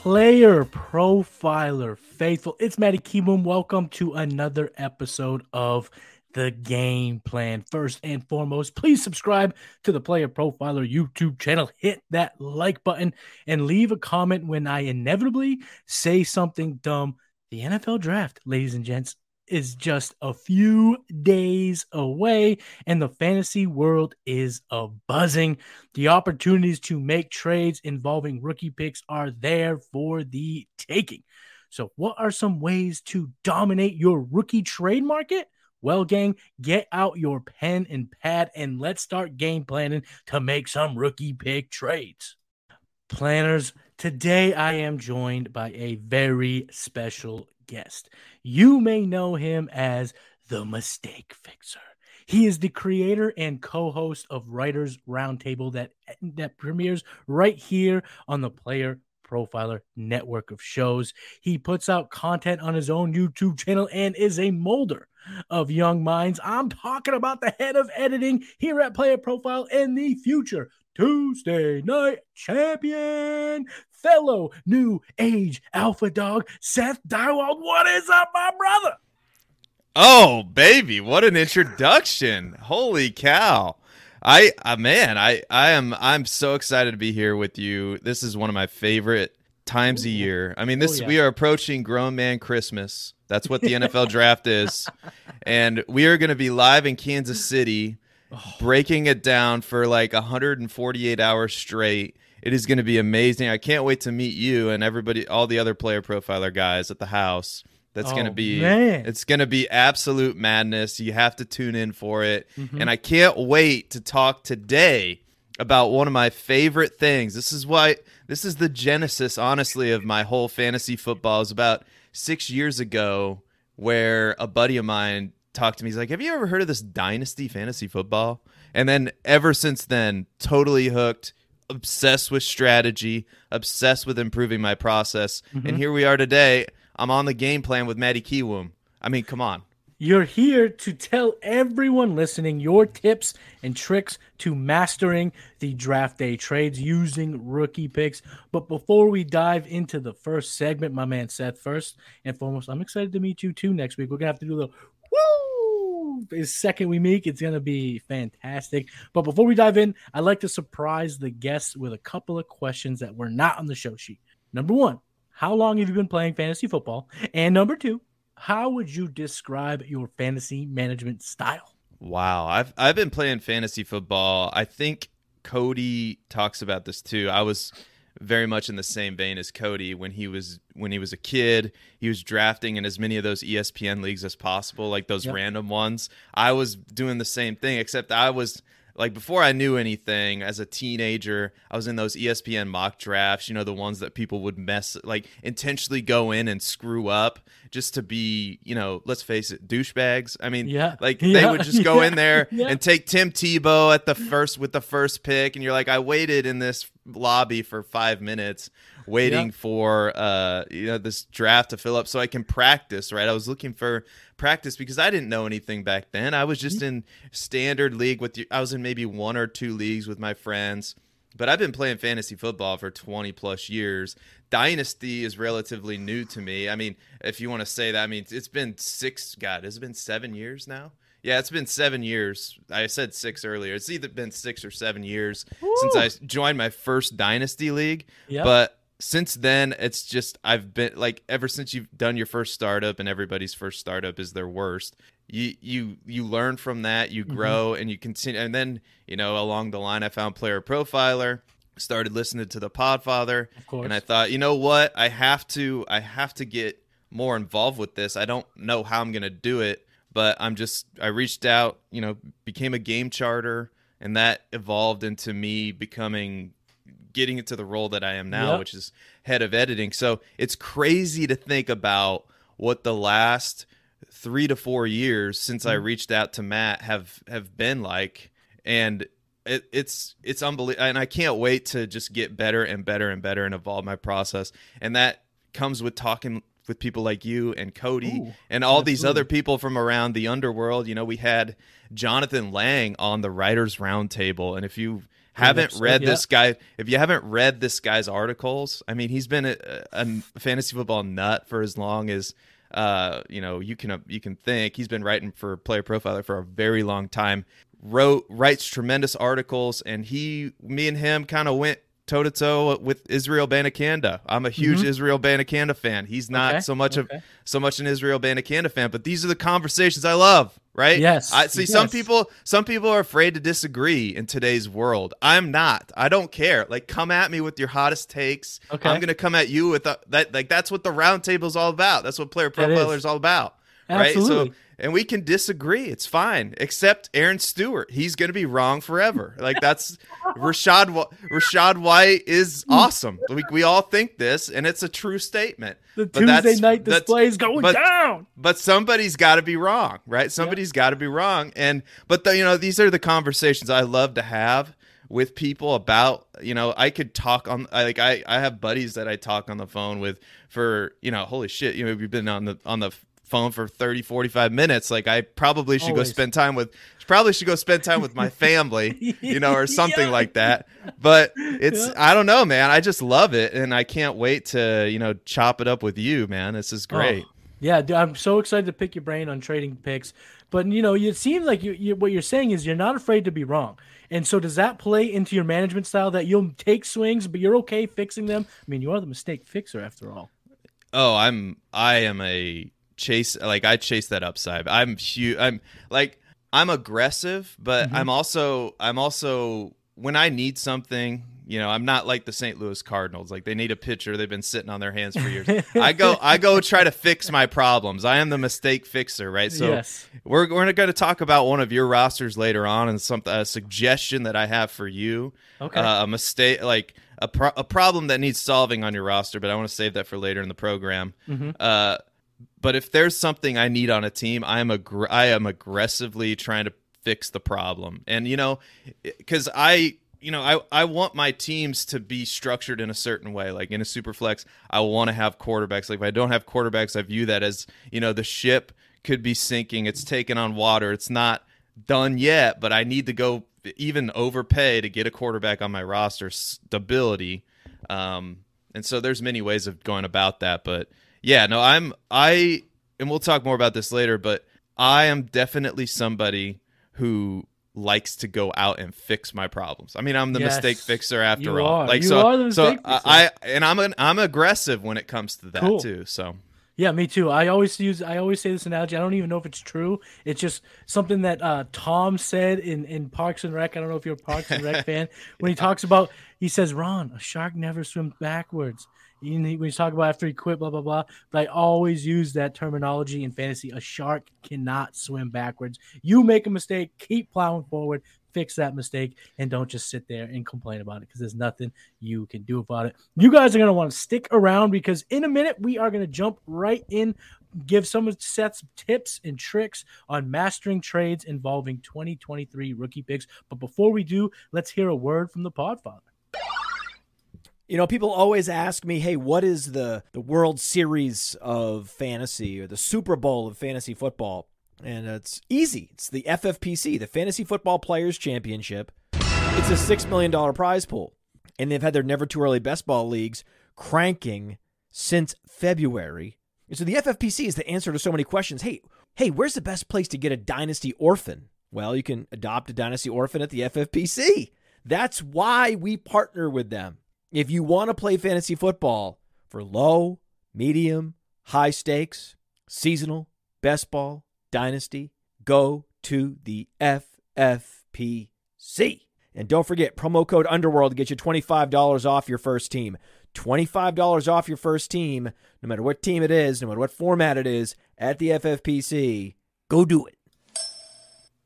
player profiler faithful? It's Matty Kiwoom. Welcome to another episode of the game plan. First and foremost, please subscribe to the Player Profiler YouTube channel. Hit that like button and leave a comment when I inevitably say something dumb. The NFL draft, ladies and gents, is just a few days away, and the fantasy world is a buzzing. The opportunities to make trades involving rookie picks are there for the taking. So, what are some ways to dominate your rookie trade market? Well, gang, get out your pen and pad and let's start game planning to make some rookie pick trades. Planners, today I am joined by a very special guest. You may know him as the Mistake Fixer. He is the creator and co-host of Writers Roundtable that that premieres right here on the Player Profiler network of shows. He puts out content on his own YouTube channel and is a molder of young minds. I'm talking about the head of editing here at Player Profile and the future Tuesday night champion, fellow new age alpha dog, Seth Diewold. What is up, my brother? Oh, baby, what an introduction. Holy cow. I uh, man, I I am I'm so excited to be here with you. This is one of my favorite times a year. I mean, this oh, yeah. we are approaching grown man Christmas. That's what the NFL draft is. And we are going to be live in Kansas City oh. breaking it down for like 148 hours straight. It is going to be amazing. I can't wait to meet you and everybody all the other player profiler guys at the house. That's oh, going to be man. it's going to be absolute madness. You have to tune in for it. Mm-hmm. And I can't wait to talk today about one of my favorite things. This is why this is the genesis honestly of my whole fantasy football. Is about 6 years ago where a buddy of mine talked to me. He's like, "Have you ever heard of this dynasty fantasy football?" And then ever since then, totally hooked obsessed with strategy, obsessed with improving my process. Mm-hmm. And here we are today. I'm on the game plan with Matty Kiwoom. I mean, come on. You're here to tell everyone listening your tips and tricks to mastering the draft day trades using rookie picks. But before we dive into the first segment, my man Seth, first and foremost, I'm excited to meet you too next week. We're going to have to do a little woo his second we meet. It's to be fantastic. But before we dive in, I'd like to surprise the guests with a couple of questions that were not on the show sheet. Number one, how long have you been playing fantasy football? And number two, how would you describe your fantasy management style? Wow, I've I've been playing fantasy football. I think Cody talks about this too. I was very much in the same vein as Cody when he was when he was a kid. He was drafting in as many of those ESPN leagues as possible, like those yep. random ones. I was doing the same thing, except I was like before I knew anything as a teenager, I was in those ESPN mock drafts, you know, the ones that people would mess like intentionally go in and screw up just to be, you know, let's face it, douchebags. I mean, yeah. like yeah. they would just go yeah. in there yeah. and take Tim Tebow at the first with the first pick and you're like I waited in this lobby for 5 minutes waiting yeah. for uh you know this draft to fill up so I can practice, right? I was looking for practice because I didn't know anything back then. I was just mm-hmm. in standard league with you. I was in maybe one or two leagues with my friends. But I've been playing fantasy football for 20 plus years. Dynasty is relatively new to me. I mean, if you want to say that, I mean, it's been six, God, has it been seven years now? Yeah, it's been seven years. I said six earlier. It's either been six or seven years Woo! since I joined my first Dynasty league. Yep. But since then it's just i've been like ever since you've done your first startup and everybody's first startup is their worst you you you learn from that you mm-hmm. grow mm-hmm. and you continue and then you know along the line i found player profiler started listening to the podfather and i thought you know what i have to i have to get more involved with this i don't know how i'm going to do it but i'm just i reached out you know became a game charter and that evolved into me becoming getting into the role that I am now, yep. which is head of editing. So it's crazy to think about what the last three to four years since mm-hmm. I reached out to Matt have have been like, and it, it's it's unbelievable, and I can't wait to just get better and better and better and evolve my process, and that comes with talking with people like you and Cody Ooh, and all these other people from around the underworld. You know, we had Jonathan Lang on the Writers Roundtable, and if you haven't read this guy, if you haven't read this guy's articles, I mean, he's been a, a fantasy football nut for as long as uh, you know you can you can think. He's been writing for Player Profiler for a very long time. Wrote writes tremendous articles, and he, me and him, kind of went toe to toe with Israel Abanikanda. I'm a huge Mhm. Israel Abanikanda fan. He's not Okay, so much of so much an Israel Abanikanda fan, but these are the conversations I love, right? Yes, I see some people some people are afraid to disagree in today's world. I'm not. I don't care. Like come at me with your hottest takes. Okay. I'm going to come at you with a, that like that's what the round table is all about. That's what player profiler is all about. Right? So and we can disagree. It's fine. Except Aaron Stewart. He's going to be wrong forever. Like that's Rachaad Rachaad White is awesome. We, we all think this and it's a true statement. The But Tuesday night display is going but- down. but somebody's got to be wrong, right? Somebody's got to be wrong, and but the, you know these are the conversations I love to have with people about you know I could talk on like I I have buddies that I talk on the phone with for you know holy shit you know we've been on the on the phone for 30 45 minutes like I probably should Always. go spend time with probably should go spend time with my family you know or something Yeah. like that but it's Yeah. I don't know man I just love it and I can't wait to you know chop it up with you man this is oh, great Oh, yeah, dude, I'm so excited to pick your brain on trading picks. But you know, it seems like you, you what you're saying is you're not afraid to be wrong. And so does that play into your management style that you'll take swings, but you're okay fixing them? I mean, you are the mistake fixer after all. Oh, I'm I am a chase like I chase that upside. I'm huge. I'm like I'm aggressive, but Mhm. I'm also I'm also when I need something, you know, I'm not like the St. Louis Cardinals. Like they need a pitcher, they've been sitting on their hands for years. I go I go try to fix my problems. I am the mistake fixer, right? So yes. we're we're going to talk about one of your rosters later on and some a suggestion that I have for you Okay. uh, a mistake like a, pro- a problem that needs solving on your roster but i want to save that for later in the program Mhm. uh, but if there's something i need on a team i am aggr- i am aggressively trying to fix the problem. And you know because i you know I, I want my teams to be structured in a certain way like in a super flex. I want to have quarterbacks. Like if i don't have quarterbacks i view that as you know the ship could be sinking. It's taken on water. It's not done yet, but I need to go even overpay to get a quarterback on my roster stability. Um, and so there's many ways of going about that, but yeah, no, I'm I and we'll talk more about this later, but I am definitely somebody who likes to go out and fix my problems. I mean, I'm the Yes, mistake fixer after all. are. Like You so, are the so. I, I and I'm an, I'm aggressive when it comes to that Cool. too. So Yeah, me too. I always use I always say this analogy. I don't even know if it's true. It's just something that uh, Tom said in, in Parks and Rec. I don't know if you're a Parks and Rec fan. When he talks about, he says, "Ron, a shark never swims backwards." He- When he's talking about after he quit, blah blah blah. But I always use that terminology in fantasy. A shark cannot swim backwards. You make a mistake, keep plowing forward, fix that mistake, and don't just sit there and complain about it because there's nothing you can do about it. You guys are to want to stick around because in a minute we are to jump right in, give some of Seth's tips and tricks on mastering trades involving 2023 rookie picks. But before we do, let's hear a word from the Podfather. You know, people always ask me, "Hey, what is the the World Series of fantasy or the Super Bowl of fantasy football?" And it's easy. It's the FFPC, the Fantasy Football Players Championship. It's a six million dollar prize pool, and they've had their never too early best ball leagues cranking since February. And so the FFPC is the answer to so many questions. Hey, hey, where's the best place to get a dynasty orphan? Well, you can adopt a dynasty orphan at the FFPC. That's why we partner with them. If you want to play fantasy football for low, medium, high stakes, seasonal, best ball, dynasty, go to the FFPC. And don't forget promo code Underworld to get you $25 off your first team. $25 off your first team, no matter what team it is, no matter what format it is, at the FFPC. Go do it.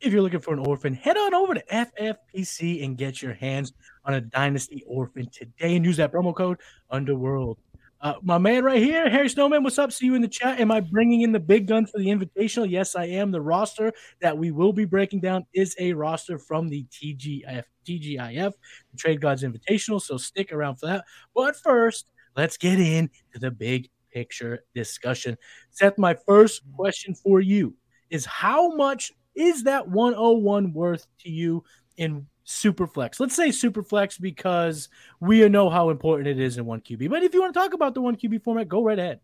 If you're looking for an orphan, head on over to FFPC and get your hands on a Dynasty Orphan today and use that promo code Underworld. Uh, my man right here, Harry Snowman, what's up? See you in the chat. Am I bringing in the big guns for the invitational? Yes, I am. The roster that we will be breaking down is a roster from the TGIF, TGIF, the Trade Gods Invitational. So stick around for that. But first, let's get into the big picture discussion. Seth, my first question for you is how much is that 101 worth to you? And super flex. Let's say super flex because we know how important it is in one QB. But if you want to talk about the one QB format, go right ahead.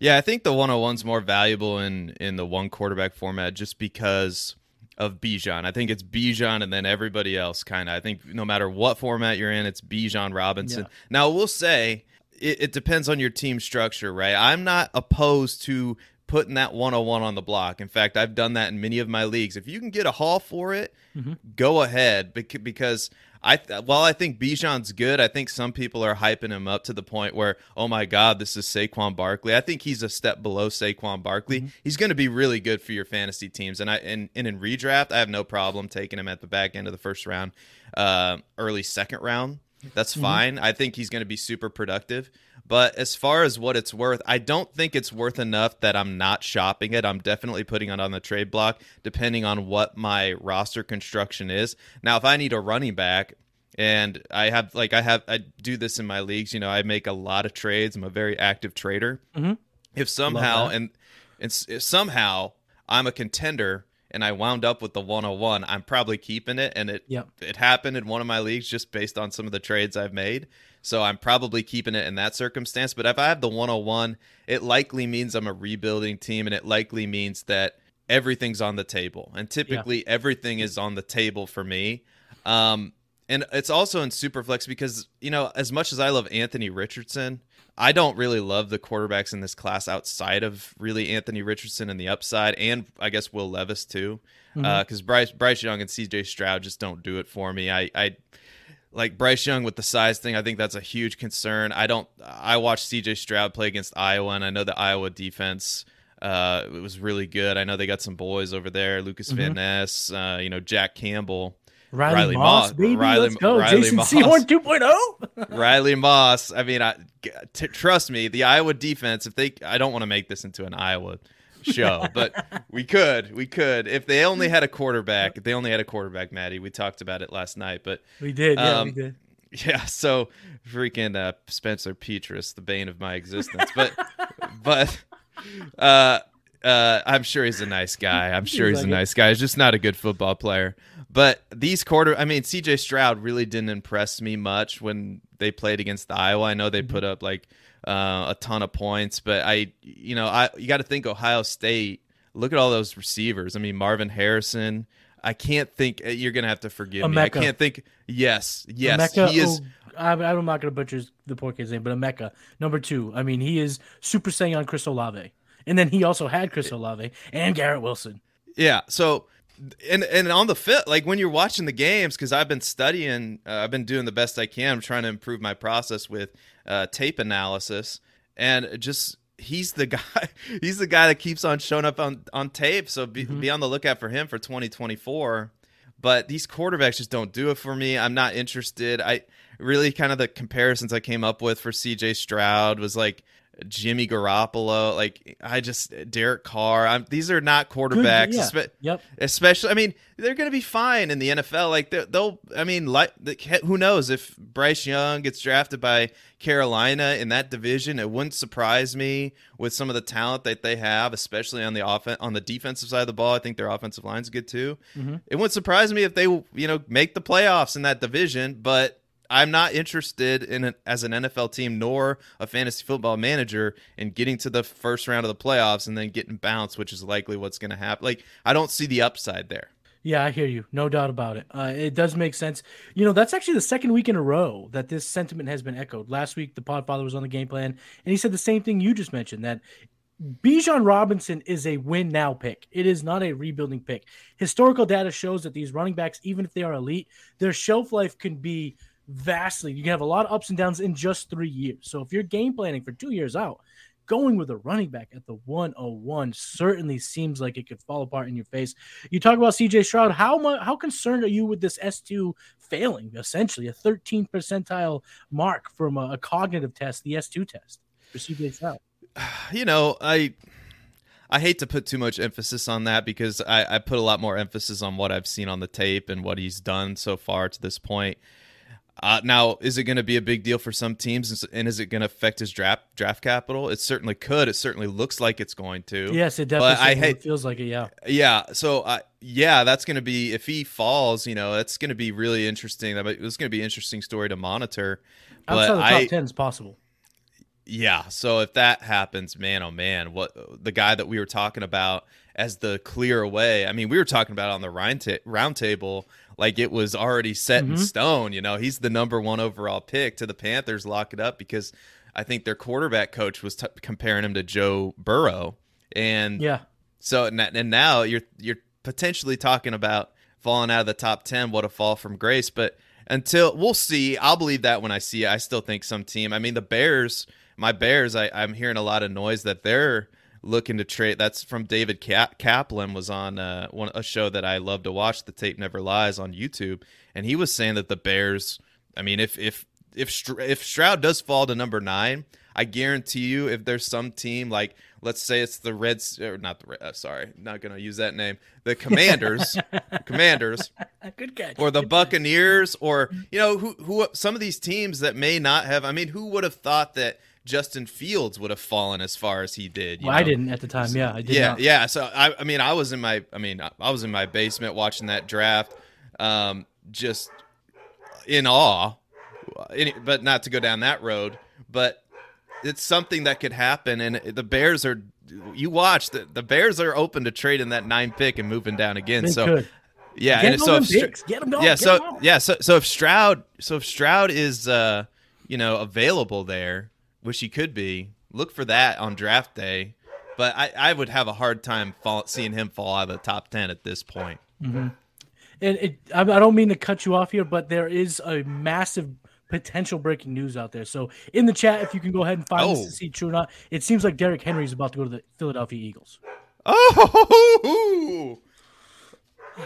Yeah, I think the 101's more valuable in in the one quarterback format just because of Bijan. I think it's Bijan and then everybody else kind of. I think no matter what format you're in, it's Bijan Robinson. Yeah. Now, we'll say it, it depends on your team structure, right? I'm not opposed to putting that 101 on the block. In fact, I've done that in many of my leagues. If you can get a haul for it, mm-hmm. go ahead because I while I think Bijan's good, I think some people are hyping him up to the point where, oh my God, this is Saquon Barkley. I think he's a step below Saquon Barkley. Mm-hmm. He's going to be really good for your fantasy teams, and I and, and in redraft, I have no problem taking him at the back end of the first round, uh, early second round. That's mm-hmm. fine. I think he's going to be super productive. But as far as what it's worth, I don't think it's worth enough that I'm not shopping it. I'm definitely putting it on the trade block, depending on what my roster construction is. Now, if I need a running back, and I have like I have I do this in my leagues. You know, I make a lot of trades. I'm a very active trader. Mm-hmm. If somehow and and if somehow I'm a contender and I wound up with the 101, I'm probably keeping it. And it yep. it happened in one of my leagues just based on some of the trades I've made. So I'm probably keeping it in that circumstance. But if I have the 101, it likely means I'm a rebuilding team, and it likely means that everything's on the table. And typically, yeah. everything is on the table for me. Um, and it's also in Superflex because, you know, as much as I love Anthony Richardson, I don't really love the quarterbacks in this class outside of really Anthony Richardson and the upside, and I guess Will Levis too, because mm-hmm. uh, Bryce Bryce Young and C.J. Stroud just don't do it for me. I, I like Bryce Young with the size thing, I think that's a huge concern. I don't. I watched C.J. Stroud play against Iowa, and I know the Iowa defense uh, it was really good. I know they got some boys over there, Lucas mm-hmm. Van Ness, uh, you know Jack Campbell. Riley, Riley Moss, Moss, baby, Riley, let's go. Riley Jason Moss. Sehorn 2.0. Riley Moss. I mean, I, t- trust me, the Iowa defense. If they, I don't want to make this into an Iowa show, but we could, we could. If they only had a quarterback, if they only had a quarterback, Matty, we talked about it last night, but we did, yeah, um, we did. Yeah, so freaking uh, Spencer Petras, the bane of my existence, but but uh, uh, I'm sure he's a nice guy. I'm sure he's a nice guy. He's just not a good football player. But these quarter, I mean, CJ Stroud really didn't impress me much when they played against the Iowa. I know they put mm-hmm. up like uh, a ton of points, but I, you know, I you got to think Ohio State. Look at all those receivers. I mean, Marvin Harrison. I can't think. Uh, you're gonna have to forgive Emeka. me. I can't think. Yes, yes, Emeka, he is. Oh, I'm, I'm not gonna butcher the poor kid's name, but Emeka, number two. I mean, he is Super Saiyan Chris Olave, and then he also had Chris Olave and Garrett Wilson. Yeah, so and and on the fit like when you're watching the games because i've been studying uh, i've been doing the best i can I'm trying to improve my process with uh, tape analysis. And just he's the guy he's the guy that keeps on showing up on on tape. So be, mm-hmm. be on the lookout for him for 2024 but these quarterbacks just don't do it for me. I'm not interested. I really kind of the comparisons i came up with for cj stroud was like Jimmy Garoppolo, like I just Derek Carr. I'm, these are not quarterbacks. Good, yeah. yep. Especially, I mean, they're going to be fine in the NFL. Like they'll, I mean, like who knows if Bryce Young gets drafted by Carolina in that division? It wouldn't surprise me with some of the talent that they have, especially on the offense on the defensive side of the ball. I think their offensive line's good too. Mm-hmm. It wouldn't surprise me if they, you know, make the playoffs in that division, but I'm not interested in it as an NFL team nor a fantasy football manager in getting to the first round of the playoffs and then getting bounced, which is likely what's going to happen. Like I don't see the upside there. Yeah, I hear you. No doubt about it. Uh, it does make sense. You know, that's actually the second week in a row that this sentiment has been echoed. Last week, the Podfather was on the game plan, and he said the same thing you just mentioned that Bijan Robinson is a win now pick. It is not a rebuilding pick. Historical data shows that these running backs, even if they are elite, their shelf life can be vastly. You can have a lot of ups and downs in just three years. So if you're game planning for two years out, going with a running back at the 101 certainly seems like it could fall apart in your face. You talk about CJ Stroud. How much how concerned are you with this S2 failing essentially a 13 percentile mark from a, a cognitive test, the S2 test for CJ Stroud? You know, I I hate to put too much emphasis on that because I, I put a lot more emphasis on what I've seen on the tape and what he's done so far to this point. Uh, now, is it going to be a big deal for some teams, and is it going to affect his draft draft capital? It certainly could. It certainly looks like it's going to. Yes, it definitely I hate- feels like it. Yeah, Yeah, so uh, yeah, that's going to be if he falls, you know, that's going to be really interesting. That it's going to be an interesting story to monitor. But outside the top I, ten is possible. yeah, so if that happens, man, oh man, what the guy that we were talking about as the clear away? I mean, we were talking about on the round, ta- round table like it was already set in Mhm. stone. You know, he's the number one overall pick to the Panthers. Lock it up because I think their quarterback coach was t- comparing him to Joe Burrow, and Yeah, so and and now you're you're potentially talking about falling out of the top ten. What a fall from grace! But until we'll see, I'll believe that when I see it. I still think some team. I mean, the Bears, my Bears. I, I'm hearing a lot of noise that they're looking to trade. That's from David Cap- Kaplan was on uh, one a show that I love to watch. The tape never lies on YouTube, and he was saying that the Bears. I mean, if if if Str- if Stroud does fall to number nine, I guarantee you, if there's some team like let's say it's the Reds or not the Red, uh, sorry, not gonna use that name, the Commanders, Commanders, good catch. or the Good catch. Buccaneers, or you know who who some of these teams that may not have. I mean, who would have thought that Justin Fields would have fallen as far as he did? you Well, I didn't at the time. Yeah, I did. yeah, not. yeah. So I, I mean, I was in my, I mean, I was in my basement watching that draft, um, just in awe. Any, but not to go down that road. But it's something that could happen, and the Bears are. You watch the the Bears are open to trading that nine pick and moving down again. They so could. yeah, Get and so them if picks. Get 'em going. yeah, so yeah, so so if Stroud, so if Stroud is, uh, you know, available there, which he could be, look for that on draft day. But I, I would have a hard time fall, seeing him fall out of the top ten at this point. Mm-hmm. And it, I don't mean to cut you off here, but there is a massive potential breaking news out there. So in the chat, if you can go ahead and find this Oh. to see true or not, it seems like Derrick Henry is about to go to the Philadelphia Eagles. Oh,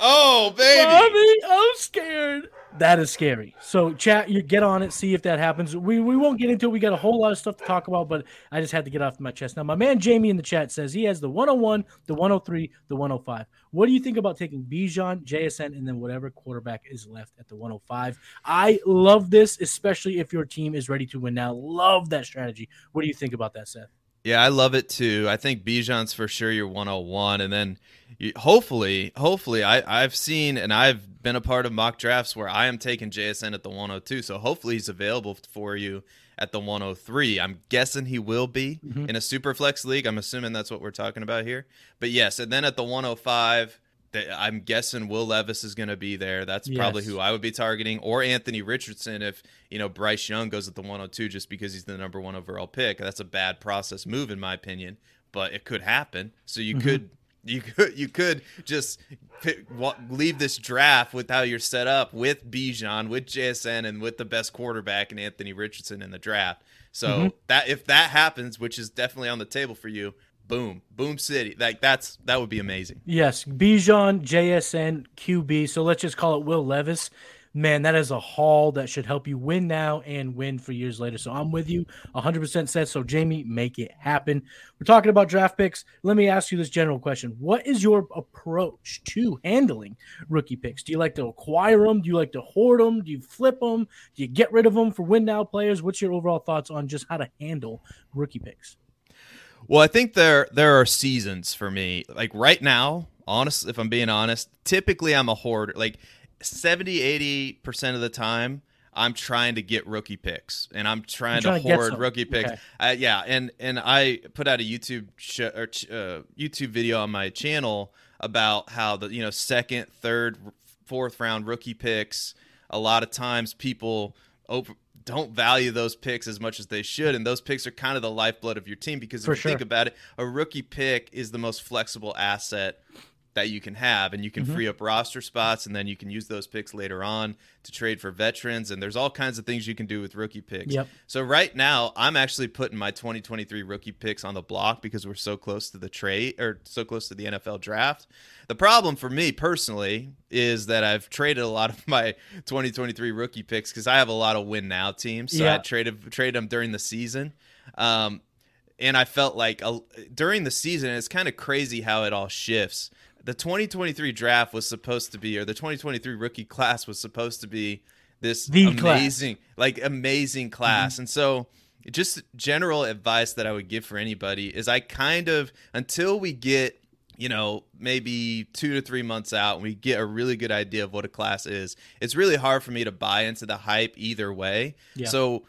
oh, baby! Mommy, I'm scared. That is scary. So chat, you get on it, see if that happens. We we won't get into it. We got a whole lot of stuff to talk about, but I just had to get off my chest. Now, my man Jamie in the chat says he has the 101, the 103, the 105. What do you think about taking Bijan, JSN, and then whatever quarterback is left at the 105? I love this, especially if your team is ready to win now. Love that strategy. What do you think about that, Seth? Yeah, I love it too. I think Bijan's for sure your 101, and then you, hopefully, hopefully, I I've seen and I've been a part of mock drafts where I am taking JSN at the 102. So hopefully he's available for you at the 103. I'm guessing he will be mm-hmm. in a super flex league. I'm assuming that's what we're talking about here. But yes, and then at the 105. I'm guessing Will Levis is going to be there. That's probably who I would be targeting, or Anthony Richardson if you know Bryce Young goes at the 102 just because he's the number one overall pick. That's a bad process move in my opinion, but it could happen. So you mm-hmm. could you could you could just pick, leave this draft with how you're set up with Bijan, with JSN, and with the best quarterback and Anthony Richardson in the draft. So mm-hmm. that if that happens, which is definitely on the table for you, boom, boom city. Like that's that would be amazing. Yes, Bijan, JSN, QB. So let's just call it Will Levis. Man, that is a haul that should help you win now and win for years later. So I'm with you 100% set. So, Jamie, make it happen. We're talking about draft picks. Let me ask you this general question What is your approach to handling rookie picks? Do you like to acquire them? Do you like to hoard them? Do you flip them? Do you get rid of them for win now players? What's your overall thoughts on just how to handle rookie picks? Well, I think there there are seasons for me. Like right now, honest if I'm being honest, typically I'm a hoarder. Like 70 80% of the time I'm trying to get rookie picks and I'm trying, trying to to hoard rookie picks. Okay. Uh, yeah, and and I put out a YouTube sh- or ch- uh, YouTube video on my channel about how the you know second, third, fourth round rookie picks. A lot of times people over, don't value those picks as much as they should, and those picks are kind of the lifeblood of your team because if For you think about it, a rookie pick is the most flexible asset that you can have and you Mm-hmm. can free up roster spots and then you can use those picks later on to trade for veterans and there's all kinds of things you can do with rookie picks. Yep. So right now I'm actually putting my 2023 rookie picks on the block because we're so close to the trade or so close to the NFL draft. The problem for me personally is that I've traded a lot of my 2023 rookie picks cuz I have a lot of win now teams. So. I traded trade them during the season. Um and I felt like uh, during the season, it's kind of crazy how it all shifts. The 2023 draft was supposed to be, or the 2023 rookie class was supposed to be this The amazing, like amazing class. Mm-hmm. And so, just general advice that I would give for anybody is I kind of until we get you know maybe two to three months out and we get a really good idea of what a class is it's really hard for me to buy into the hype either way Yeah. so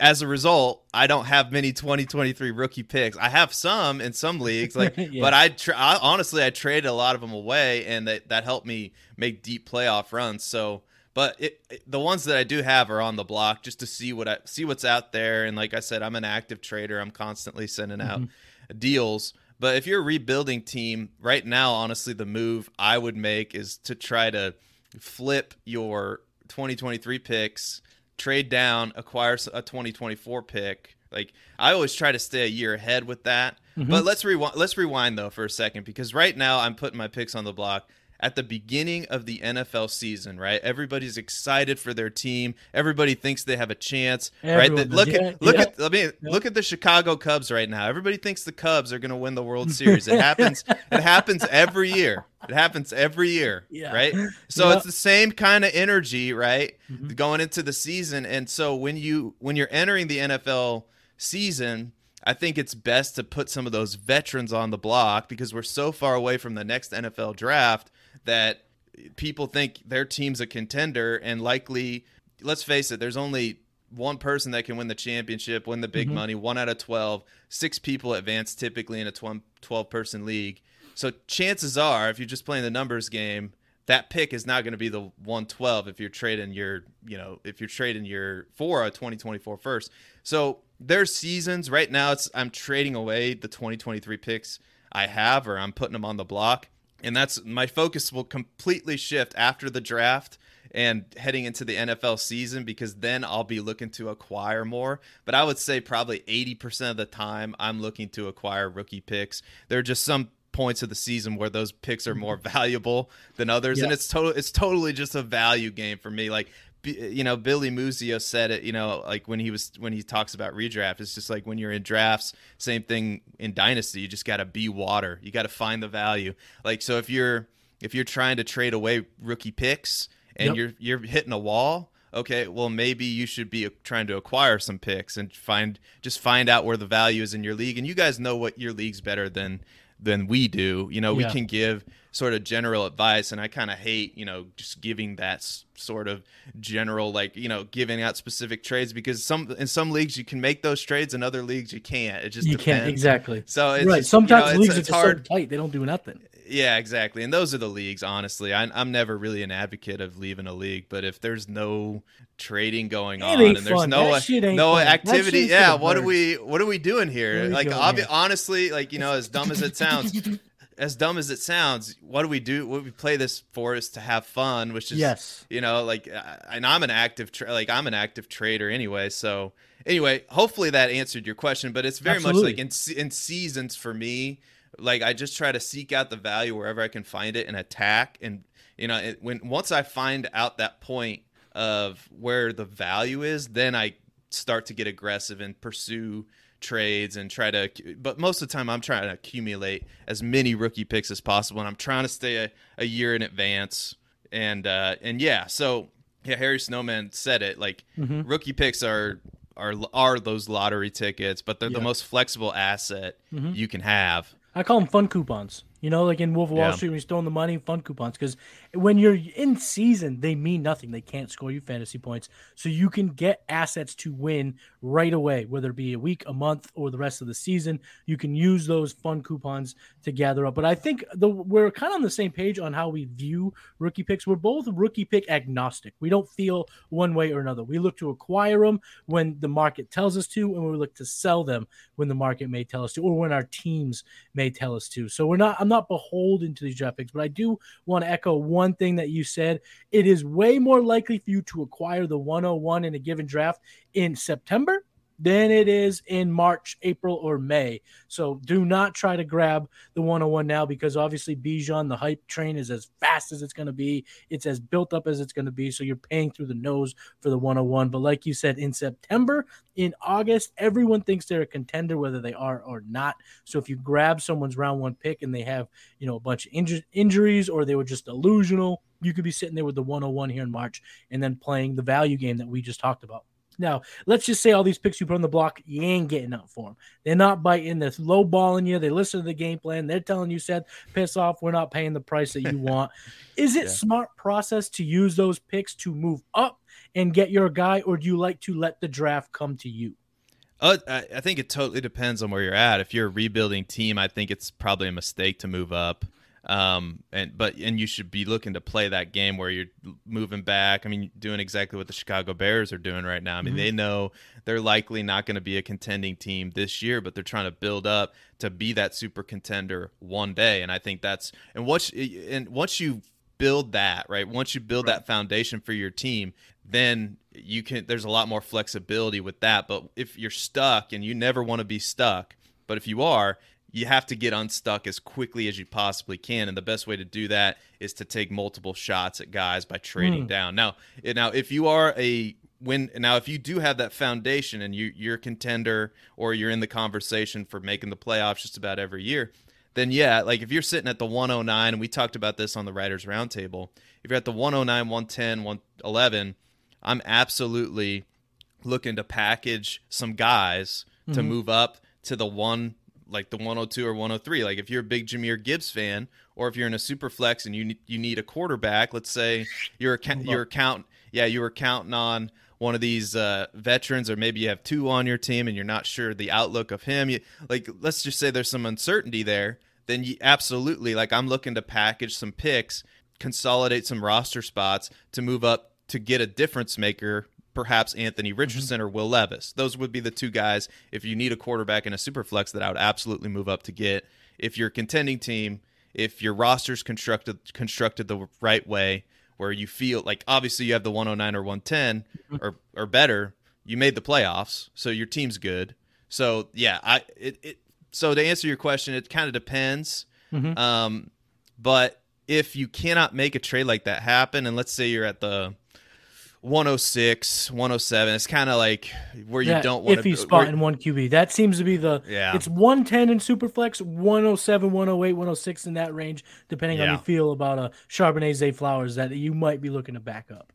as a result i don't have many 2023 rookie picks i have some in some leagues like Yeah. but I, tra- I honestly i traded a lot of them away and that, that helped me make deep playoff runs so but it, it- the ones that I do have are on the block just to see what I see what's out there. And like I said, I'm an active trader. I'm constantly sending out mm-hmm. deals. But if you're a rebuilding team right now, honestly, the move I would make is to try to flip your 2023 picks, trade down, acquire a 2024 pick. Like I always try to stay a year ahead with that. Mm-hmm. But let's rewind. Let's rewind though for a second because right now I'm putting my picks on the block at the beginning of the NFL season, right? Everybody's excited for their team. Everybody thinks they have a chance, right? Everyone That- look does. at Yeah, look yeah. at I mean, look at the Chicago Cubs right now. Everybody thinks the Cubs are going to win the World Series. It happens. it happens every year. It happens every year, Yeah. right? So Yeah. it's the same kind of energy, right? Mm-hmm. Going into the season, and so when you when you're entering the NFL season. I think it's best to put some of those veterans on the block because we're so far away from the next NFL draft that people think their team's a contender and likely let's face it there's only one person that can win the championship win the big mm-hmm. money one out of 12 six people advance typically in a 12 person league. So chances are if you're just playing the numbers game that pick is not going to be the 112 if you're trading your you know if you're trading your for a 2024 first. So there's seasons. Right now it's i'm trading away the 2023 picks i have or i'm putting them on the block and that's my focus will completely shift after the draft and heading into the NFL season because then I'll be looking to acquire more. But I would say probably 80% of the time I'm looking to acquire rookie picks. There are just some points of the season where those picks are more mm-hmm. valuable than others and it's total it's totally just a value game for me like you know Billy Muzio said it you know like when he was when he talks about redraft it's just like when you're in drafts same thing in dynasty you just got to be water you got to find the value. Like so if you're if you're trying to trade away rookie picks and Yep. you're you're hitting a wall okay well maybe you should be trying to acquire some picks and find just find out where the value is in your league. And you guys know what your league's better than than we do. You know we can give sort of general advice and i kind of hate you know just giving that s- sort of general like you know giving out specific trades because some in some leagues you can make those trades in other leagues you can't it just You depends can't exactly. so it's right. Sometimes you know, leagues it's, are it's just hard so tight; they don't do nothing. yeah, exactly. And those are the leagues, honestly. I, I'm never really an advocate of leaving a league, but if there's no trading going on and there's fun. no That shit ain't no fun. Activity, yeah, what are we what are we doing here? Are like obvi- here? honestly, like you know, as dumb as it sounds, as dumb as it sounds, what do we do? What we play this for is to have fun, which is Yes. you know, like, and I'm an active, tra- like, I'm an active trader anyway. So, anyway, hopefully that answered your question. But it's very Absolutely. much like in in seasons for me, like I just try to seek out the value wherever I can find it and attack. And you know, it, when once I find out that point of where the value is, then I start to get aggressive and pursue trades and try to but most of the time I'm trying to accumulate as many rookie picks as possible and I'm trying to stay a, a year in advance and uh and yeah so yeah Harry Snowman said it like Mm-hmm. rookie picks are are are those lottery tickets but they're Yeah. the most flexible asset you can have I call them fun coupons. You know, like in Wolf of Wall Yeah. Street, when you're throwing the money, fun coupons. Because when you're in season, they mean nothing. They can't score you fantasy points. So you can get assets to win right away, whether it be a week, a month, or the rest of the season. You can use those fun coupons to gather up. But I think the we're kind of on the same page on how we view rookie picks. We're both rookie pick agnostic. We don't feel one way or another. We look to acquire them when the market tells us to, and we look to sell them when the market may tell us to, or when our teams may tell us to. So we're not I'm not beholden to these draft picks, but I do want to echo one thing that you said. It is way more likely for you to acquire the 101 in a given draft in September than it is in March, April, or May. So do not try to grab the 101 now because obviously Bijan, the hype train, is as fast as it's going to be. It's as built up as it's going to be. So you're paying through the nose for the 101. But like you said, in September, in August, everyone thinks they're a contender, whether they are or not. So if you grab someone's round one pick and they have, you know, a bunch of inju- injuries or they were just delusional, you could be sitting there with the 101 here in March and then playing the value game that we just talked about. Now, let's just say all these picks you put on the block, you ain't getting up for them. They're not biting. They're low balling you. They listen to the game plan. They're telling you, said, piss off. We're not paying the price that you want. Is it yeah. smart process to use those picks to move up and get your guy, or do you like to let the draft come to you? Uh, I think it totally depends on where you're at. If you're a rebuilding team, I think it's probably a mistake to move up. Um, and but and you should be looking to play that game where you're moving back. I mean, doing exactly what the Chicago Bears are doing right now. I mean, mm-hmm. they know they're likely not going to be a contending team this year, but they're trying to build up to be that super contender one day. And I think that's and once and once you build that right, once you build right. that foundation for your team, then you can. There's a lot more flexibility with that. But if you're stuck and you never want to be stuck, but if you are, you have to get unstuck as quickly as you possibly can and the best way to do that is to take multiple shots at guys by trading mm. down now now if you are a when now if you do have that foundation and you you're a contender or you're in the conversation for making the playoffs just about every year then yeah like if you're sitting at the 109 and we talked about this on the writers roundtable if you're at the 109 110 111 i'm absolutely looking to package some guys mm-hmm. to move up to the one like the 102 or 103. Like if you're a big Jahmyr Gibbs fan, or if you're in a super flex and you you need a quarterback, let's say you're a, you're count yeah you were counting on one of these uh, veterans, or maybe you have two on your team and you're not sure the outlook of him. You, like let's just say there's some uncertainty there. Then you absolutely like I'm looking to package some picks, consolidate some roster spots to move up to get a difference maker perhaps Anthony mm-hmm. Richardson mm-hmm. or Will Levis. Those would be the two guys if you need a quarterback in a super flex that I would absolutely move up to get. If you're a contending team, if your roster's constructed constructed the right way, where you feel like obviously you have the 109 or 110 mm-hmm. or or better, you made the playoffs, so your team's good. So yeah, I it, it so to answer your question, it kind of depends. Mm-hmm. Um, but if you cannot make a trade like that happen, and let's say you're at the 106, 107. It's kind of like where you don't want to. If you spot in one QB, that seems to be the. Yeah. It's 110 in Superflex, 107, 108, 106 in that range, depending yeah. on how you feel about uh, a Charbonnet Zay Flowers that you might be looking to back up.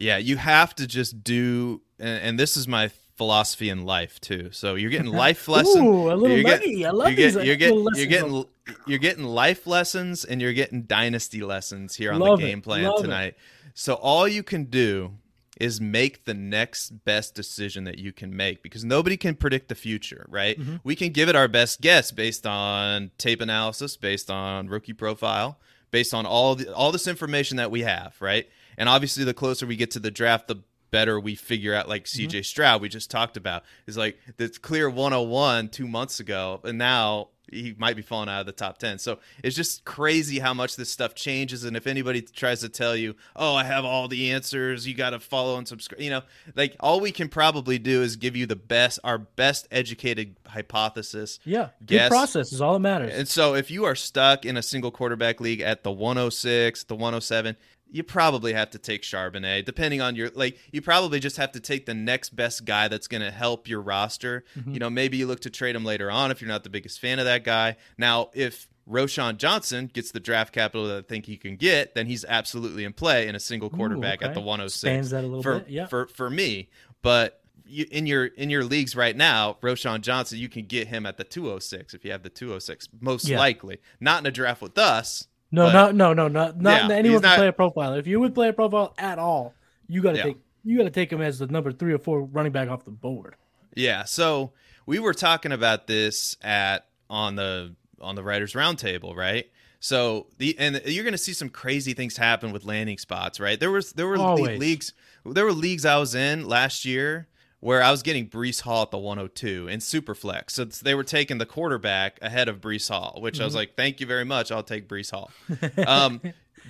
Yeah, you have to just do, and, and this is my philosophy in life too. So you're getting life lessons. Ooh, a little you're getting, I love you're these. Uh, you're, getting, you're getting you're getting life lessons and you're getting dynasty lessons here on love the game plan tonight. It. So all you can do is make the next best decision that you can make because nobody can predict the future, right? Mm-hmm. We can give it our best guess based on tape analysis, based on rookie profile, based on all the, all this information that we have, right? And obviously the closer we get to the draft, the better we figure out like CJ mm-hmm. Stroud we just talked about is like it's clear 101 2 months ago and now he might be falling out of the top 10. So it's just crazy how much this stuff changes. And if anybody tries to tell you, oh, I have all the answers, you got to follow and subscribe, you know, like all we can probably do is give you the best, our best educated hypothesis. Yeah. Guess. Good process is all that matters. And so if you are stuck in a single quarterback league at the 106, the 107, you probably have to take Charbonnet, depending on your like. You probably just have to take the next best guy that's going to help your roster. Mm-hmm. You know, maybe you look to trade him later on if you're not the biggest fan of that guy. Now, if Roschon Johnson gets the draft capital that I think he can get, then he's absolutely in play in a single quarterback Ooh, okay. at the 106. Spans that a little for, bit, yeah. For for me, but you, in your in your leagues right now, Roschon Johnson, you can get him at the 206 if you have the 206, most yeah. likely. Not in a draft with us no, but, no, no, no, not not yeah, anyone can play a profile. If you would play a profile at all, you got to yeah. take you got to take him as the number three or four running back off the board. Yeah. So we were talking about this at on the on the writers roundtable, right? So the and you're going to see some crazy things happen with landing spots, right? There was there were leagues there were leagues I was in last year where I was getting Breece Hall at the 102 in Superflex. So they were taking the quarterback ahead of Breece Hall, which mm-hmm. I was mm-hmm. like, thank you very much. I'll take Breece Hall. Um,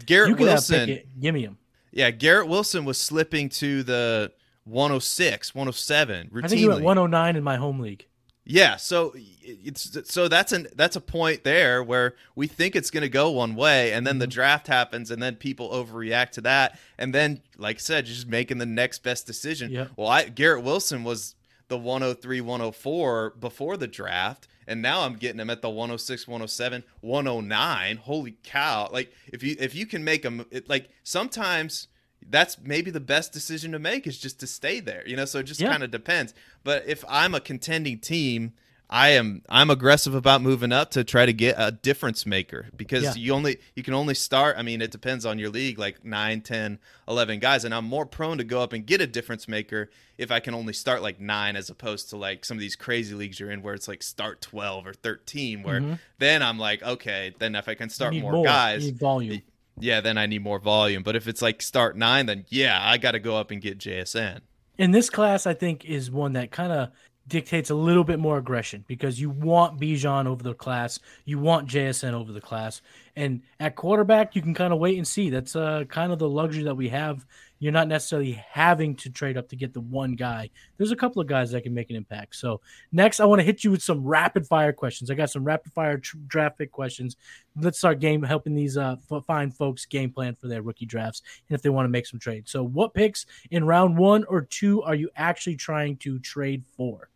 Garrett Wilson. Give me him. Yeah, Garrett Wilson was slipping to the 106, 107 routinely. I think he went 109 in my home league. Yeah, so it's so that's an that's a point there where we think it's going to go one way, and then the mm-hmm. draft happens, and then people overreact to that, and then, like I said, just making the next best decision. Yep. Well, I Garrett Wilson was the 103, 104 before the draft, and now I'm getting him at the 106, 107, 109. Holy cow! Like if you if you can make them like sometimes that's maybe the best decision to make is just to stay there. You know, so it just Yeah. kind of depends. But if I'm a contending team, I am I'm aggressive about moving up to try to get a difference maker because Yeah. you only you can only start I mean it depends on your league like 9, 10, 11 guys and I'm more prone to go up and get a difference maker if I can only start like 9 as opposed to like some of these crazy leagues you're in where it's like start 12 or 13 where mm-hmm. then I'm like okay, then if I can start need more, guys volume. Yeah, then I need more volume. But if it's like start nine, then yeah, I got to go up and get JSN. And this class, I think, is one that kind of dictates a little bit more aggression because you want Bijan over the class, you want JSN over the class, and at quarterback, you can kind of wait and see. That's uh, kind of the luxury that we have. You're not necessarily having to trade up to get the one guy. There's a couple of guys that can make an impact. So next, I want to hit you with some rapid fire questions. I got some rapid fire tr- draft pick questions. Let's start game helping these uh, f- fine folks game plan for their rookie drafts and if they want to make some trades. So what picks in round one or two are you actually trying to trade for?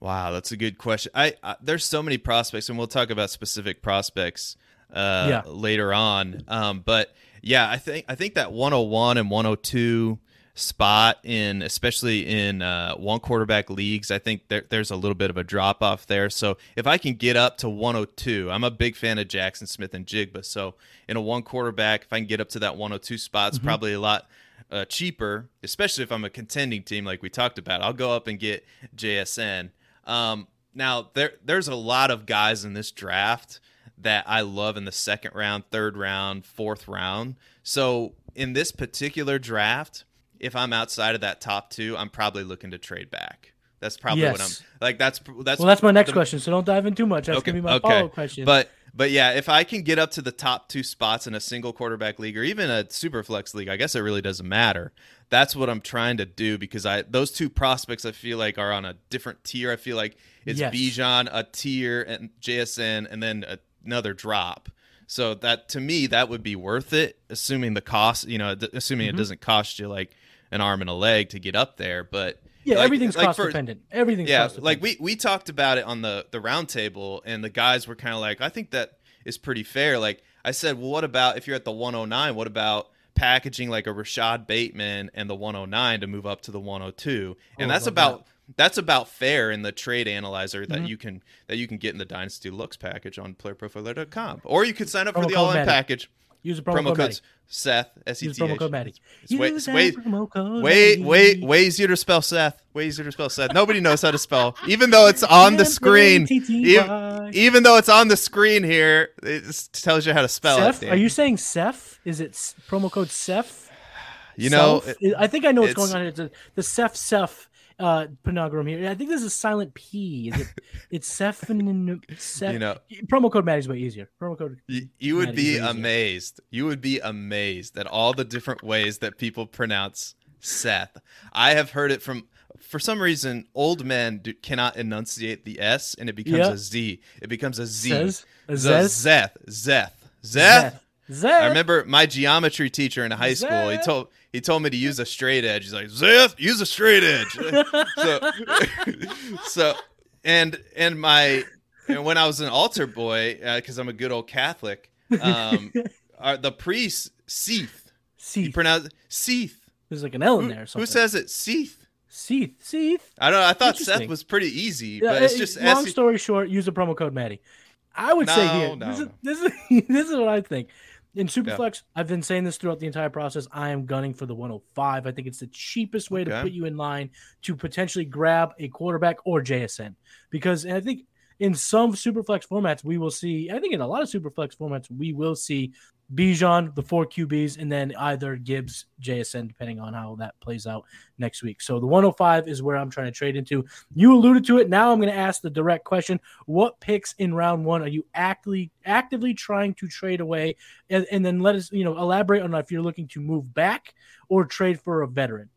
Wow, that's a good question. I, I there's so many prospects, and we'll talk about specific prospects uh, Yeah. later on. Um, but yeah, I think I think that 101 and 102 spot in, especially in uh, one quarterback leagues, I think there, there's a little bit of a drop off there. So if I can get up to 102, I'm a big fan of Jaxon Smith-Njigba. So in a one quarterback, if I can get up to that 102 spot, it's probably a lot uh, cheaper, especially if I'm a contending team like we talked about. I'll go up and get JSN. Um, now there there's a lot of guys in this draft that I love in the second round, third round, fourth round. So in this particular draft, if I'm outside of that top two, I'm probably looking to trade back. That's probably what I'm like. That's that's Well, that's my next the- question. So don't dive in too much. That's gonna be my follow up question. but but yeah, if I can get up to the top two spots in a single quarterback league or even a super flex league, I guess it really doesn't matter. That's what I'm trying to do because I those two prospects I feel like are on a different tier. I feel like it's Yes. Bijan a tier and JSN and then another drop. So that to me that would be worth it, assuming the cost. You know, th- assuming Mm-hmm. it doesn't cost you like an arm and a leg to get up there. But yeah, like- everything's like cost for- dependent. Everything's yeah cost like dependent. we we talked about it on the the roundtable, and the guys were kind of like i think that is pretty fair like i said well what about if you're at the 109 what about packaging like a rashod bateman and the 109 to move up to the 102 and Oh, that's about that's about fair in the trade analyzer Mm-hmm. that you can that you can get in the dynasty looks package on playerprofiler.com or you could sign up Promo for the all-in Matty. package Use the promo, promo code. seth s e Use t promo h code Matty. it's way, it's way, promo code Way, Matty. way, way easier to spell Seth. Way easier to spell Seth. Nobody knows how to spell, even though it's on the screen. Even, even though it's on the screen here, it tells you how to spell Seth, it. are you saying Seth? Is it s- promo code Seth? You know, Self? I think I know what's going on. It's a, the Seth Seth uh panogram here. I think this is silent P. Is it? It's Seth and You know- promo code Matty's way easier. Promo code. you, you would be amazed. You would be amazed at all the different ways that people pronounce Seth. I have heard it from. For some reason, old men do, cannot enunciate the S, and it becomes Yeah. a Z. It becomes a Z. Says a So Zeth. Zeth. Zeth. Zeth. I remember my geometry teacher in high school. He told he told me to use a straight edge. He's like, "Zeth, use a straight edge." so, so, and and my and when I was an altar boy, because I'm a good old Catholic, um, our, the priest Seeth. He Seeth. pronounced Seeth. There's like an L in there. Or who says it? Seeth. Seeth? Seeth. I don't know. I thought Seth was pretty easy, Yeah, but it's uh, just long S- story short. Use the promo code Matty. I would say here. no, this, is, no. this is this is what I think. In Superflex, I've been saying this throughout the entire process. I am gunning for the 105. I think it's the cheapest way to put you in line to potentially grab a quarterback or JSN. Because I think in some Superflex formats, we will see. I think in a lot of Superflex formats, we will see Bijan, the four QBs, and then either Gibbs, JSN, depending on how that plays out next week. So the 105 is where I'm trying to trade into. You alluded to it. Now I'm going to ask the direct question: What picks in round one are you actively actively trying to trade away? And, and then let us, you know, elaborate on if you're looking to move back or trade for a veteran.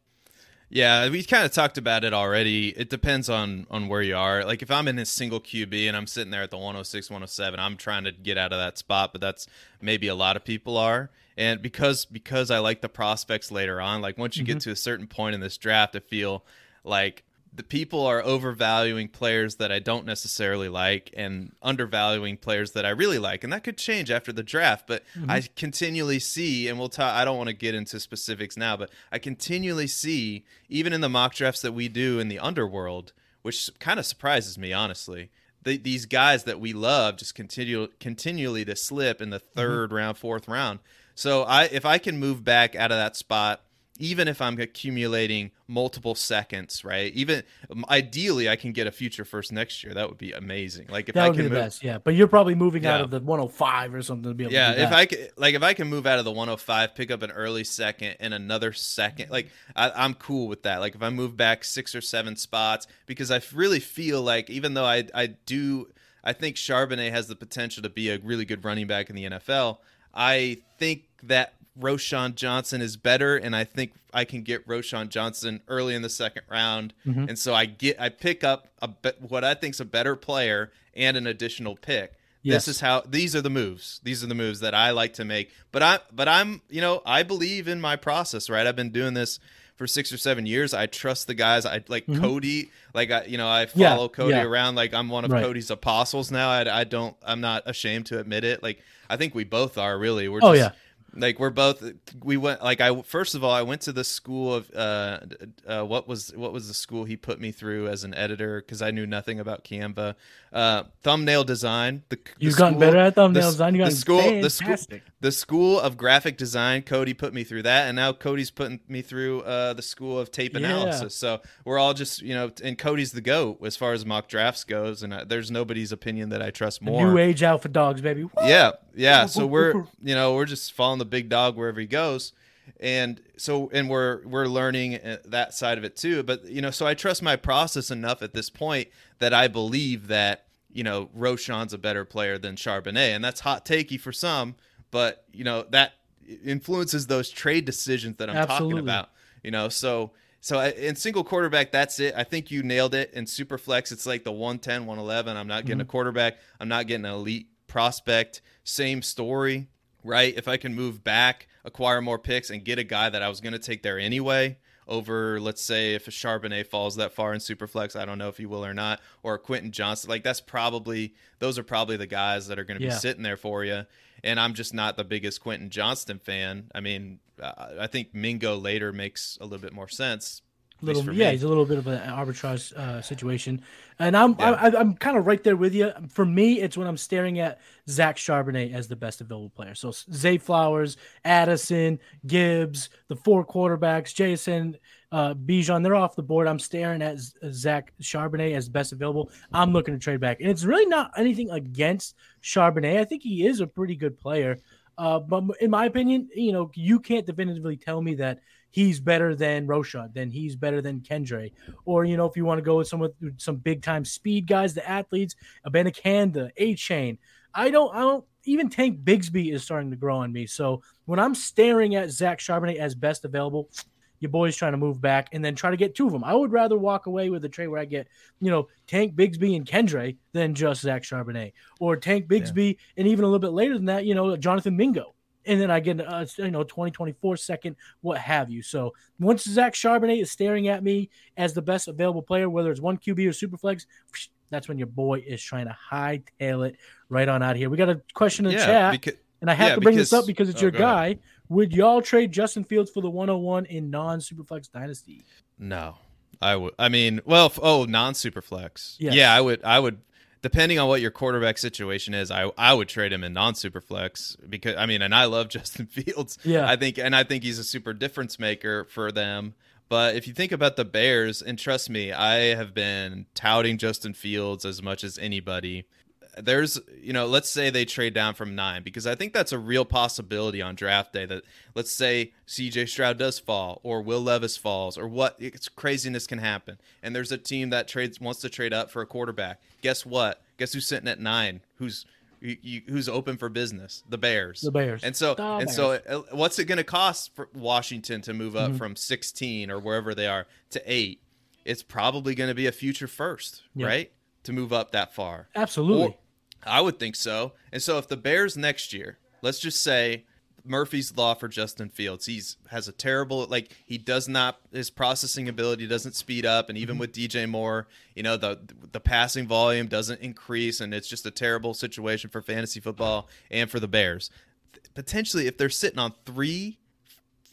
Yeah, we kind of talked about it already. It depends on on where you are. Like if I'm in a single QB and I'm sitting there at the 106, 107, I'm trying to get out of that spot, but that's maybe a lot of people are. And because because I like the prospects later on, like once you get mm-hmm. to a certain point in this draft, I feel like the people are overvaluing players that I don't necessarily like and undervaluing players that I really like, and that could change after the draft. But Mm-hmm. I continually see, and we'll talk. I don't want to get into specifics now, but I continually see, even in the mock drafts that we do in the underworld, which kind of surprises me, honestly. The, these guys that we love just continue continually to slip in the 3rd round, fourth round. So I, if I can move back out of that spot even if I'm accumulating multiple seconds, right? Even um, ideally, I can get a future first next year. That would be amazing. Like if That I can be the move, best, yeah. But you're probably moving out of the 105 or something to be able yeah. to do If that. I could, like, if I can move out of the 105, pick up an early second and another second, like I, I'm cool with that. Like if I move back six or seven spots, because I really feel like even though I, I do, I think Charbonnet has the potential to be a really good running back in the NFL. I think that Roschon Johnson is better, and I think I can get Roschon Johnson early in the second round, Mm-hmm. and so I get I pick up a what I think's a better player and an additional pick. Yes. This is how these are the moves. These are the moves that I like to make. But I but I'm you know I believe in my process. Right, I've been doing this for six or seven years. I trust the guys. I like Cody. Like I you know I Mm-hmm. Yeah, follow Cody yeah. around like I'm one of Right. Cody's apostles now. I, I don't I'm not ashamed to admit it. Like I think we both are really. We're Oh, just, yeah. Like we're both we went like i first of all i went to the school of uh, uh what was what was the school he put me through as an editor because i knew nothing about canva uh thumbnail design the, the You've gotten better at thumbnail the- design. You've the school the school the school of graphic design cody put me through that and now cody's putting me through uh the school of tape Yeah. analysis so we're all just you know and cody's the goat as far as mock drafts goes and uh, there's nobody's opinion that i trust more New age alpha dogs, baby. Woo! yeah, yeah. So we're you know we're just following the big dog wherever he goes, and so and we're we're learning uh, that side of it too. But you know, so I trust my process enough at this point that I believe that you know Roschon's a better player than Charbonnet, and that's hot takey for some, but you know that influences those trade decisions that I'm Absolutely. talking about. You know, so. So I- in single quarterback, that's it. I think you nailed it. In super flex, it's like the 110, 111. I'm not getting a quarterback. I'm not getting an elite prospect. Same story, right? If I can move back, acquire more picks, and get a guy that I was going to take there anyway, over let's say if a Charbonnet falls that far in Superflex, I don't know if he will or not, or a Quentin Johnston, like that's probably those are probably the guys that are going to Yeah. be sitting there for you. And I'm just not the biggest Quentin Johnston fan. I mean, I think Mingo later makes a little bit more sense. Little, yeah, me. he's a little bit of an arbitrage uh, situation, and I'm Yeah. I, I'm kind of right there with you. For me, it's when I'm staring at Zach Charbonnet as the best available player. So Zay Flowers, Addison, Gibbs, the four quarterbacks, Jason, uh, Bijan, they're off the board. I'm staring at Zach Charbonnet as best available. I'm looking to trade back, and it's really not anything against Charbonnet. I think he is a pretty good player. Uh, but in my opinion, you know, you can't definitively tell me that he's better than Roschon, then he's better than Kendre. Or, you know, if you want to go with some with some big time speed guys, the athletes, Abanikanda, Achane. I don't I don't even Tank Bigsby is starting to grow on me. So when I'm staring at Zach Charbonnet as best available, your boy's trying to move back and then try to get two of them. I would rather walk away with a trade where I get, you know, Tank Bigsby and Kendre than just Zach Charbonnet. Or Tank Bigsby and even a little bit later than that, you know, Jonathan Mingo and then I get uh, you know 2024 second, what have you. So once Zach Charbonnet is staring at me as the best available player, whether it's one QB or superflex, that's when your boy is trying to hightail it right on out here. We got a question in the chat, because and I have yeah, to bring this up because it's oh, your go ahead. guy. Would y'all trade Justin Fields for the 101 in non-superflex dynasty? No, I would. I mean, well, f- oh, non super flex. Yes. Yeah, I would. I would. Depending on what your quarterback situation is, I I would trade him in non super flex because I mean, and I love Justin Fields. Yeah. I think, and I think he's a super difference maker for them. But if you think about the Bears, and trust me, I have been touting Justin Fields as much as anybody. There's, you know, let's say they trade down from nine because I think that's a real possibility on draft day. That let's say CJ Stroud does fall or Will Levis falls or what it's craziness can happen. And there's a team that trades wants to trade up for a quarterback. Guess what? Guess who's sitting at nine? Who's you, you, who's open for business? The Bears. The Bears. And so The and so, uh, what's it going to cost for Washington to move Mm-hmm. up from 16 or wherever they are to eight? It's probably going to be a future first, Yeah. right? To move up that far. Absolutely. I would think so. And so if the Bears next year, let's just say Murphy's law for Justin Fields. He's has a terrible like he does not his processing ability doesn't speed up, and even mm-hmm. with DJ Moore, you know the the passing volume doesn't increase, and it's just a terrible situation for fantasy football and for the Bears. Potentially, if they're sitting on three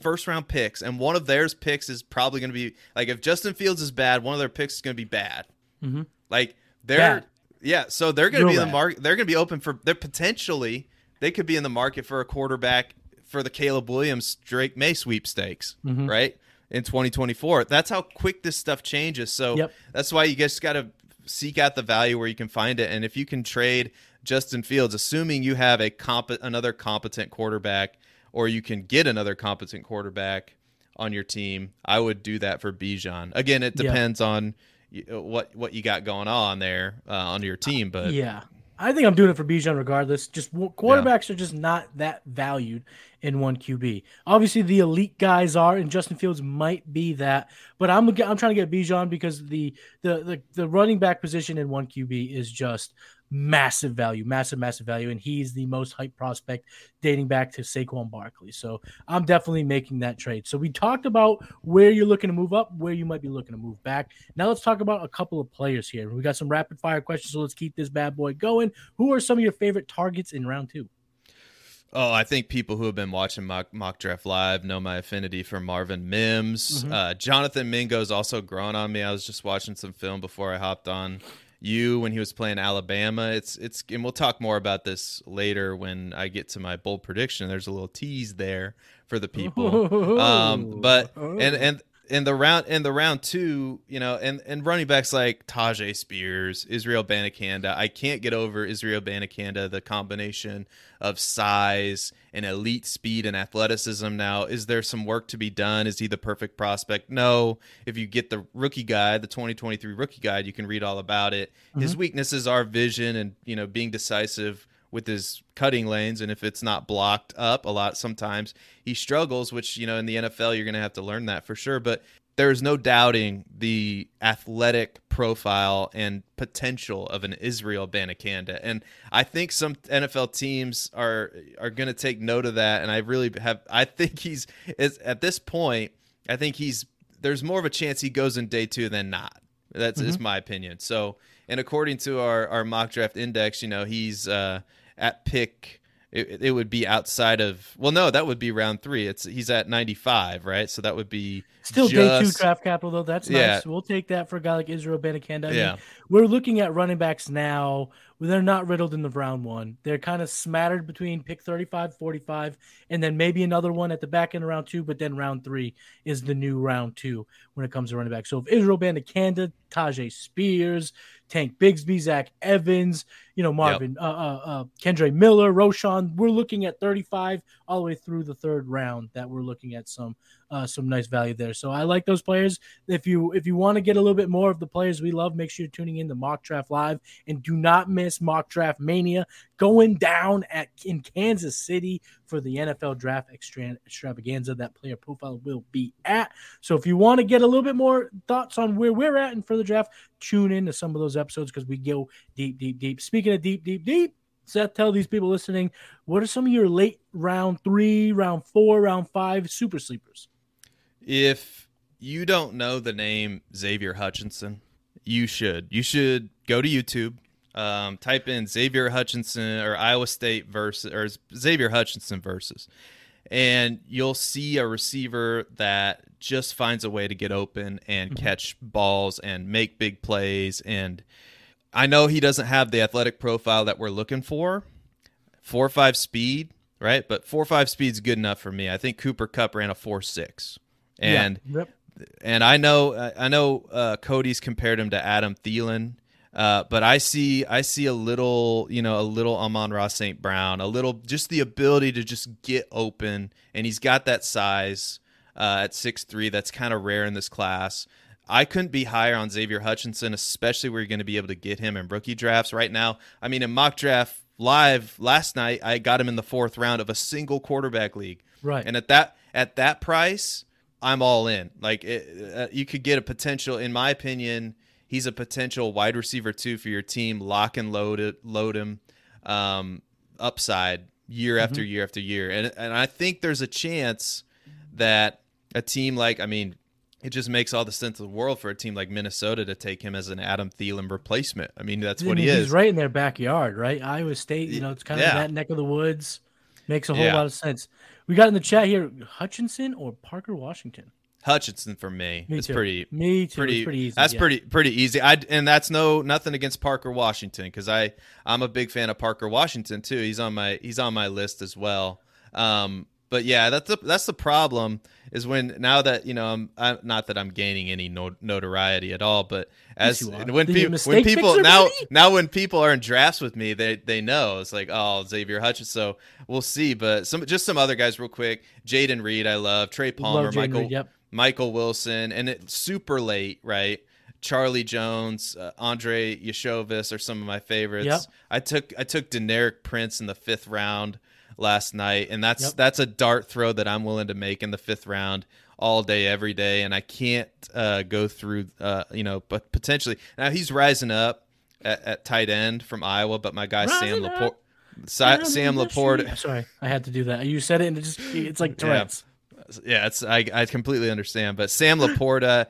first round picks, and one of theirs picks is probably going to be like if Justin Fields is bad, one of their picks is going to be bad. Mm-hmm. Like they're bad. Yeah, so they're going to be in the market. They're going to be open for. They're potentially they could be in the market for a quarterback for the Caleb Williams Drake Maye sweepstakes, mm-hmm. right? In 2024. That's how quick this stuff changes. So yep. that's why you just got to seek out the value where you can find it. And if you can trade Justin Fields, assuming you have a comp- another competent quarterback or you can get another competent quarterback on your team, I would do that for Bijan. Again, it depends yeah. on what what you got going on there uh, on your team, but yeah, I think I'm doing it for Bijan regardless. Just quarterbacks yeah. are just not that valued in one QB. Obviously, the elite guys are, and Justin Fields might be that. But I'm I'm trying to get Bijan because the the the, the running back position in one QB is just massive value, massive, massive value. And he's the most hype prospect dating back to Saquon Barkley. So I'm definitely making that trade. So we talked about where you're looking to move up, where you might be looking to move back. Now let's talk about a couple of players here. We got some rapid fire questions. So let's keep this bad boy going. Who are some of your favorite targets in round two? Oh, I think people who have been watching mock, mock draft live know my affinity for Marvin Mims. Mm-hmm. Uh, Jonathan Mingo's also grown on me. I was just watching some film before I hopped on you when he was playing Alabama. It's it's and we'll talk more about this later when I get to my bold prediction. There's a little tease there for the people. um, but and and in the round in the round two, you know, and and running backs like Tyjae Spears, Israel Abanikanda. I can't get over Israel Abanikanda. The combination of size and elite speed and athleticism. Now, is there some work to be done? Is he the perfect prospect? No. If you get the rookie guide, the 2023 rookie guide, you can read all about it. Mm-hmm. His weaknesses are vision and you know being decisive with his cutting lanes and if it's not blocked up a lot sometimes he struggles which you know in the NFL you're going to have to learn that for sure but there's no doubting the athletic profile and potential of an Israel Abanikanda. And I think some NFL teams are are going to take note of that and I really have I think he's is at this point I think he's there's more of a chance he goes in day 2 than not. That's mm-hmm. is my opinion. So, and according to our our mock draft index, you know, he's uh at pick it, it would be outside of well no that would be round three. It's he's at 95 right? So that would be still just, day two draft capital though. That's yeah. nice. We'll take that for a guy like israel Abanikanda. I yeah. mean, we're looking at running backs now. They're not riddled in the round one. They're kind of smattered between pick 35 45 and then maybe another one at the back end of round two but then round three is the new round two when it comes to running back so if israel Abanikanda, Tyjae Spears Tank Bigsby, Zach Evans, you know, Marvin, yep. uh, uh, uh, Kendre Miller, Roschon. We're looking at 35 all the way through the third round that we're looking at some uh, some nice value there. So I like those players. If you if you want to get a little bit more of the players we love, make sure you're tuning in to Mock Draft Live and do not miss Mock Draft Mania going down at in Kansas City for the NFL Draft Extravaganza. That player profile will be at. So if you want to get a little bit more thoughts on where we're at and for the draft, tune in to some of those episodes because we go deep, deep, deep. Speaking of deep, deep, deep. Seth, tell these people listening, what are some of your late round three, round four, round five super sleepers? If you don't know the name Xavier Hutchinson, you should. You should go to YouTube, um, type in Xavier Hutchinson or Iowa State versus or Xavier Hutchinson versus, and you'll see a receiver that just finds a way to get open and mm-hmm. catch balls and make big plays. And I know he doesn't have the athletic profile that we're looking for, four or five speed, right? But four or five speed is good enough for me. I think Cooper Kupp ran a four six and yeah. yep. and I know I know uh, Cody's compared him to Adam Thielen. Uh, but I see I see a little, you know, a little Amon-Ra St. Brown, a little just the ability to just get open, and he's got that size uh, at six three. That's kind of rare in this class. I couldn't be higher on Xavier Hutchinson, especially where you're going to be able to get him in rookie drafts right now. I mean, in mock draft live last night, I got him in the fourth round of a single quarterback league. Right, and at that at that price, I'm all in. Like it, uh, you could get a potential, in my opinion, he's a potential wide receiver too for your team. Lock and load it, load him, um, upside year after year after year, and and I think there's a chance that a team like I mean, it just makes all the sense in the world for a team like Minnesota to take him as an Adam Thielen replacement. I mean, that's I what mean, he he's is. right in their backyard, right? Iowa State, you know, it's kind of Yeah. that neck of the woods. Makes a whole Yeah. lot of sense. We got in the chat here Hutchinson or Parker Washington? Hutchinson for me. Me it's too. pretty Me too. Pretty pretty easy. That's yeah. pretty pretty easy. I and that's no nothing against Parker Washington because I I'm a big fan of Parker Washington too. He's on my he's on my list as well. Um, but yeah, that's the that's the problem is when now that you know I'm, I'm not that I'm gaining any no, notoriety at all, but as are. when Then you're people when people now now when people are in drafts with me, they they know it's like oh Xavier Hutchinson. So we'll see, but some just some other guys real quick. Jayden Reed, I love Trey Palmer, Love Michael Reed, yep. Michael Wilson, and it's super late, right? Charlie Jones, uh, Andrei Iosivas are some of my favorites. Yep. I took I took Deneric Prince in the fifth round last night, and that's Yep. that's a dart throw that I'm willing to make in the fifth round all day, every day, and I can't uh, go through, uh, you know, but potentially now he's rising up at, at tight end from Iowa, but my guy Sam Laporte, Sam Laporte, sorry, I had to do that. You said it, and it just it's like. Tourette's. Yeah, it's I, I completely understand. But Sam Laporta,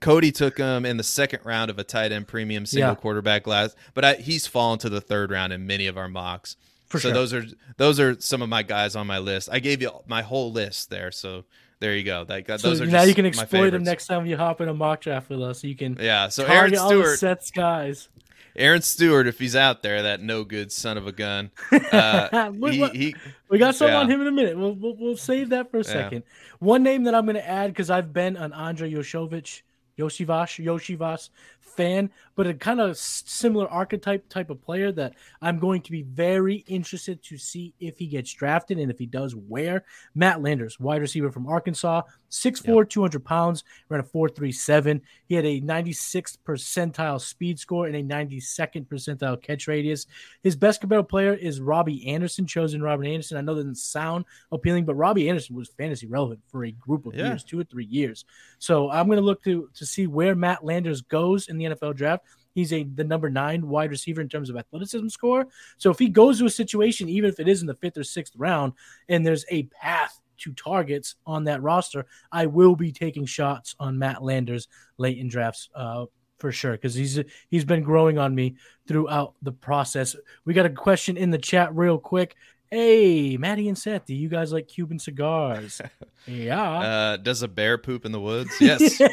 Cody took him in the second round of a tight end premium single Yeah. quarterback last, but I, he's fallen to the third round in many of our mocks. For so sure. those are those are some of my guys on my list. I gave you my whole list there, so there you go. Like that, So those are now you can exploit them next time you hop in a mock draft with us. You can Yeah, so Aaron target all the Stewart, sets guys. Aaron Stewart, if he's out there, that no good son of a gun. Uh, he, what- he, We got some Yeah. on him in a minute. We'll, we'll, we'll save that for a second. One name that I'm going to add because I've been an Andre Yoshovich, Yoshivash, Yoshivas fan, but a kind of similar archetype type of player that I'm going to be very interested to see if he gets drafted and if he does, where. Matt Landers, wide receiver from Arkansas, 6'4, 200 pounds, ran a 4.37. He had a 96th percentile speed score and a 92nd percentile catch radius. His best comparable player is Robbie Anderson, chosen Robbie Anderson. I know that doesn't sound appealing, but Robbie Anderson was fantasy relevant for a group of Yeah. years, two or three years. So I'm going to look to to see where Matt Landers goes in the NFL draft. He's a the number nine wide receiver in terms of athleticism score. So if he goes to a situation, even if it is in the fifth or sixth round, and there's a path to targets on that roster, I will be taking shots on Matt Landers late in drafts. Uh, for sure, because he's he's been growing on me throughout the process. We got a question in the chat real quick. Hey, Matty and Seth, do you guys like Cuban cigars? yeah. uh, does a bear poop in the woods? Yes.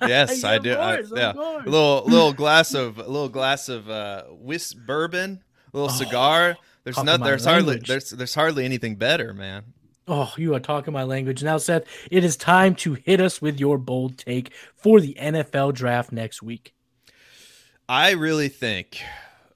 Yes, Yeah, I of do. Course, of yeah, course. a little little glass of a little glass of uh, whisk bourbon, a little cigar. There's not. There's hardly. language. There's there's hardly anything better, man. Oh, you are talking my language. Now, Seth, it is time to hit us with your bold take for the NFL draft next week. I really think,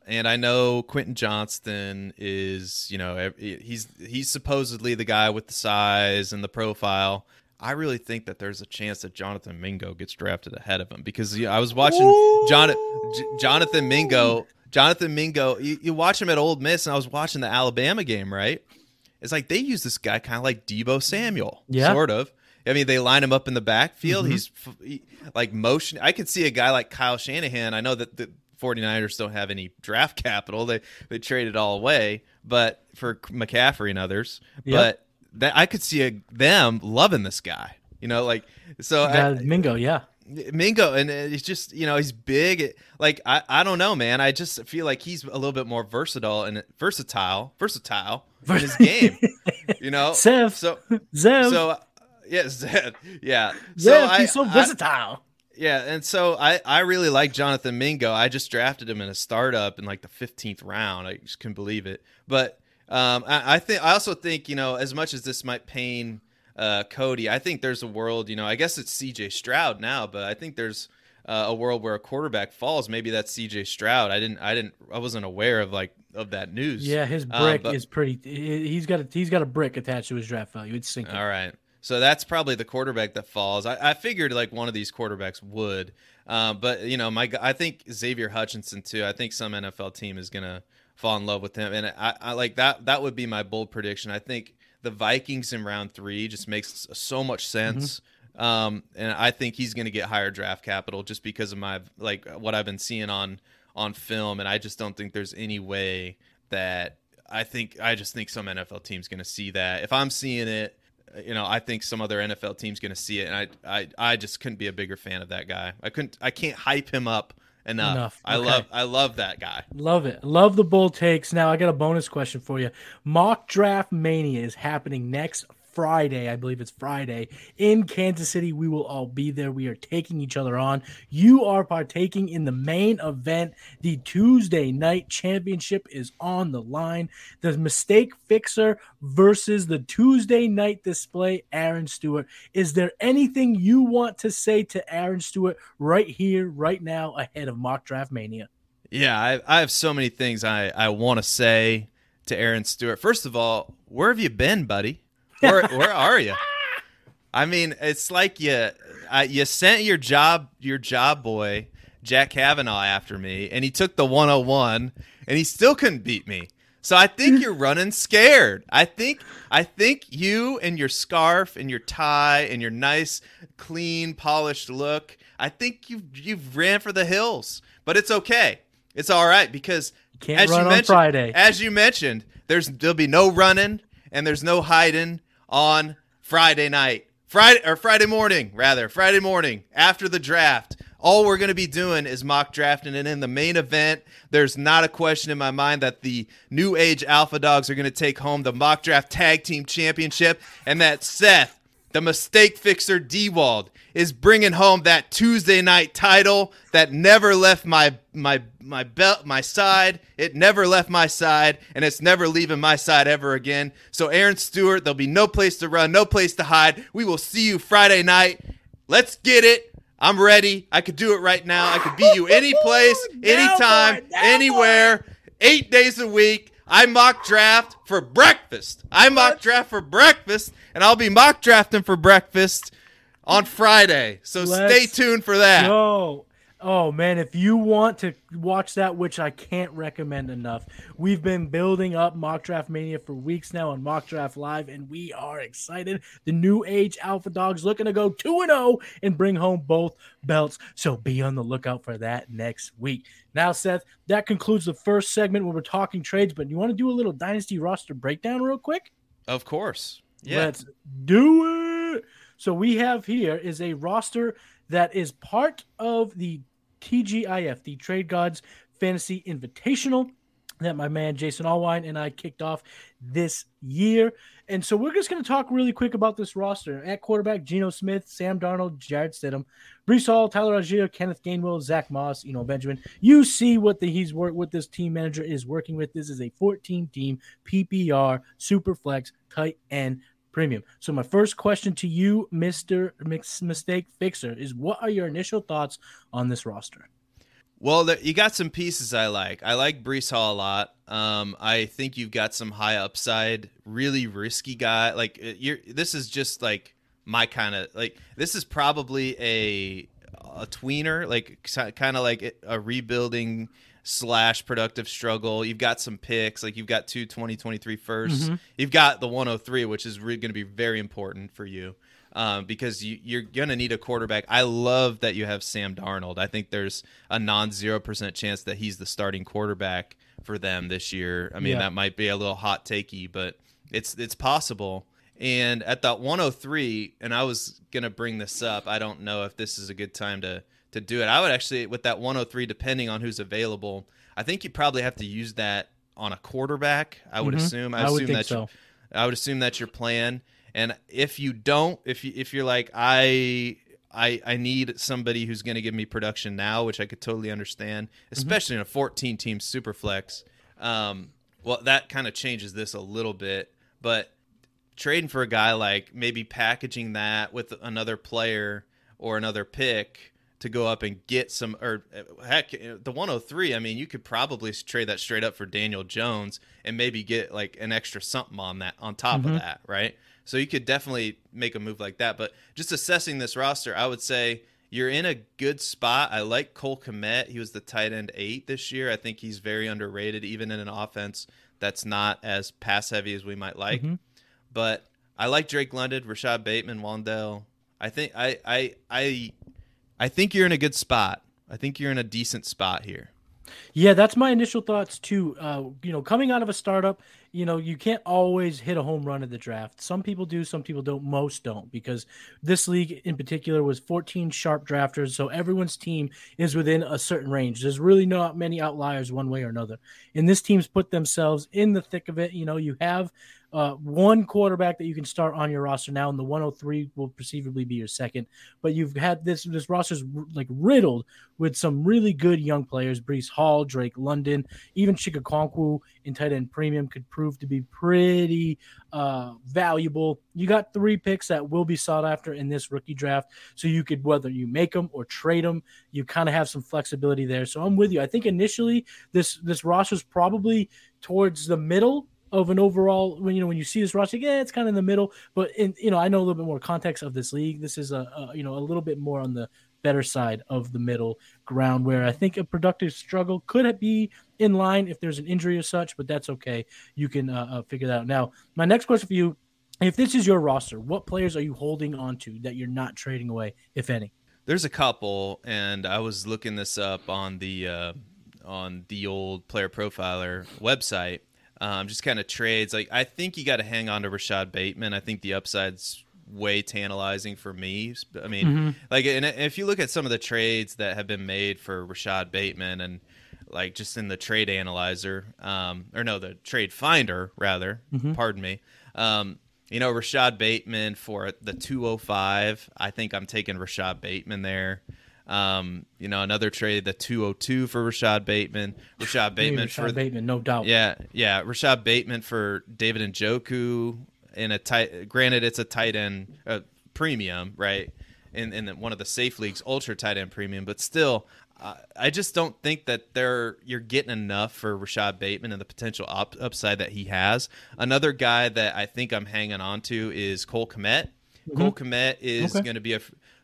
and I know Quentin Johnston is, you know, he's he's supposedly the guy with the size and the profile. I really think that there's a chance that Jonathan Mingo gets drafted ahead of him because you know, I was watching Jon- J- Jonathan Mingo. Jonathan Mingo, you, you watch him at Ole Miss, and I was watching the Alabama game, right? It's like they use this guy kind of like Deebo Samuel, Yeah. sort of. I mean, they line him up in the backfield. Mhm. He's f- he, like motion. I could see a guy like Kyle Shanahan. I know that the 49ers don't have any draft capital. They they traded it all away, but for McCaffrey and others. Yep. But that I could see a, them loving this guy. You know, like so. I- Uh, Mingo, yeah. Mingo, and uh, he's just you know he's big. Like I, I don't know, man. I just feel like he's a little bit more versatile and versatile, versatile in his game. You know, Sev. So Zev. so yeah, Zed, yeah. Zev, So I, he's so I- versatile. Yeah, and so I, I really like Jonathan Mingo. I just drafted him in a startup in like the fifteenth round. I just couldn't believe it. But um, I, I think I also think you know as much as this might pain uh, Cody, I think there's a world. You know, I guess it's C.J. Stroud now, but I think there's uh, a world where a quarterback falls. Maybe that's C.J. Stroud. I didn't I didn't I wasn't aware of like of that news. Yeah, his Um, brick but- is pretty. he- He's got a he's got a brick attached to his draft value. It's sinking. All right. So that's probably the quarterback that falls. I, I figured like one of these quarterbacks would, um, but you know, my I think Xavier Hutchinson too. I think some NFL team is gonna fall in love with him, and I, I like that. That would be my bold prediction. I think the Vikings in round three just makes so much sense. Um, and I think he's going to get higher draft capital just because of my like what I've been seeing on on film, and I just don't think there's any way that I think I just think some NFL team's going to see that. If I'm seeing it, you know, I think some other NFL team's going to see it, and I, I, I just couldn't be a bigger fan of that guy. I couldn't, I can't hype him up enough. Enough. I Okay. love, I love that guy. Love it. Love the bull takes. Now I got a bonus question for you. Mock draft mania is happening next Friday. I believe it's Friday in Kansas City. We will all be there. We are taking each other on. You are partaking in the main event. The Tuesday night championship is on the line. The mistake fixer versus the Tuesday night display, Aaron Stewart. Is there anything you want to say to Aaron Stewart right here, right now, ahead of mock draft mania? Yeah, I, I have so many things I, I want to say to Aaron Stewart. First of all, where have you been, buddy? Where where are you? I mean, it's like you I, you sent your job your job boy Jack Kavanaugh after me, and he took the 101, and he still couldn't beat me. So I think you're running scared. I think I think you and your scarf and your tie and your nice, clean, polished look. I think you you've ran for the hills, but it's okay. It's all right because Can't as run you on mentioned, Friday. as you mentioned, there's there'll be no running and there's no hiding on Friday night. Friday or Friday morning, rather, Friday morning after the draft. All we're going to be doing is mock drafting and in the main event, there's not a question in my mind that the new age alpha dogs are going to take home the mock draft tag team championship and that Seth the mistake fixer Diewold is bringing home that Tuesday night title that never left my my my belt my side. It never left my side, and it's never leaving my side ever again. So Aaron Stewart, there'll be no place to run, no place to hide. We will see you Friday night. Let's get it. I'm ready. I could do it right now. I could beat you any place, anytime, anywhere, eight days a week. I mock draft for breakfast. I mock draft for breakfast, and I'll be mock drafting for breakfast on Friday. So stay Let's tuned for that. Yo, oh man, if you want to watch that, which I can't recommend enough, we've been building up Mock Draft Mania for weeks now on Mock Draft Live, and we are excited. The new age Alpha Dogs looking to go 2 and 0 and bring home both belts. So be on the lookout for that next week. Now, Seth, that concludes the first segment where we're talking trades, but you want to do a little Dynasty roster breakdown real quick? Of course. Yeah. Let's do it. So we have here is a roster that is part of the TGIF, the Trade Gods Fantasy Invitational that my man Jason Allwine and I kicked off this year. And so we're just going to talk really quick about this roster. At quarterback, Geno Smith, Sam Darnold, Jarrett Stidham, Breece Hall, Tyler Allgeier, Kenneth Gainwell, Zach Moss, you know, Benjamin. You see what the he's worked what this team manager is working with. This is a 14 team PPR super flex tight end premium. So my first question to you, Mr. Mix- Mistake Fixer, is what are your initial thoughts on this roster? Well, there, you got some pieces I like. I like Breece Hall a lot. Um, I think you've got some high upside, really risky guy. Like uh, you're, this is just like my kind of like. This is probably a a tweener, like kind of like a rebuilding slash productive struggle. You've got some picks, like you've got two 2023 firsts. Mm-hmm. You've got the 103, which is really going to be very important for you um, because you, you're going to need a quarterback. I love that you have Sam Darnold. I think there's a non 0% chance that he's the starting quarterback for them this year. I mean, Yeah. that might be a little hot takey, but it's it's possible. And at that 103, and I was going to bring this up. I don't know if this is a good time to to do it. I would actually with that 103 depending on who's available. I think you probably have to use that on a quarterback. I would Mhm. assume. I, I would assume that's your- so. I would assume that's your plan. And if you don't, if you if you're like I I I need somebody who's going to give me production now, which I could totally understand, especially in a 14 team super flex. Um, well, that kind of changes this a little bit, but trading for a guy like maybe packaging that with another player or another pick to go up and get some or uh, heck the 103 i mean you could probably trade that straight up for daniel jones and maybe get like an extra something on that on top Mhm. of that right so you could definitely make a move like that but just assessing this roster i would say you're in a good spot i like cole Kmet. he was the tight end eight this year i think he's very underrated even in an offense that's not as pass heavy as we might like Mhm. but I like Drake London, Rashod Bateman, Wan'Dale. I think I I I I think you're in a good spot. I think you're in a decent spot here. Yeah, that's my initial thoughts too. Uh, you know, coming out of a startup, you know, you can't always hit a home run at the draft. Some people do, some people don't, most don't, because this league in particular was 14 sharp drafters. So everyone's team is within a certain range. There's really not many outliers one way or another. And this team's put themselves in the thick of it. You know, you have uh, one quarterback that you can start on your roster now, and the 103 will perceivably be your second. But you've had this this roster's like riddled with some really good young players: Breece Hall, Drake London, even Chig Okonkwo in tight end premium could prove to be pretty uh, valuable. You got three picks that will be sought after in this rookie draft, so you could whether you make them or trade them, you kind of have some flexibility there. So I'm with you. I think initially this this roster's probably towards the middle of an overall when you know when you see this roster, yeah, it's kind of in the middle. But in you know, I know a little bit more context of this league. This is a, a you know a little bit more on the better side of the middle ground where I think a productive struggle could be in line if there's an injury or such, but that's okay. You can uh, uh, figure that out. Now, my next question for you if this is your roster, what players are you holding on to that you're not trading away, if any? There's a couple, and I was looking this up on the uh, on the old player profiler website, um, just kind of trades. Like I think you got to hang on to Rashod Bateman. I think the upside's way tantalizing for me. I mean, mm-hmm. like, and if you look at some of the trades that have been made for Rashod Bateman and like just in the trade analyzer, um, or no, the trade finder rather. Mm-hmm. Pardon me. Um, you know, Rashod Bateman for the 205. I think I'm taking Rashod Bateman there. Um, you know, another trade, the 202 for Rashod Bateman. Rashod Bateman Rashod for Bateman, no doubt. Yeah, yeah. Rashod Bateman for David and Njoku in a tight. Granted, it's a tight end uh, premium, right? In in one of the safe leagues, ultra tight end premium, but still, uh, I just don't think that they're you're getting enough for Rashod Bateman and the potential up, upside that he has. Another guy that I think I'm hanging on to is Cole Kmet. Mm-hmm. Cole Kmet is okay. going to be a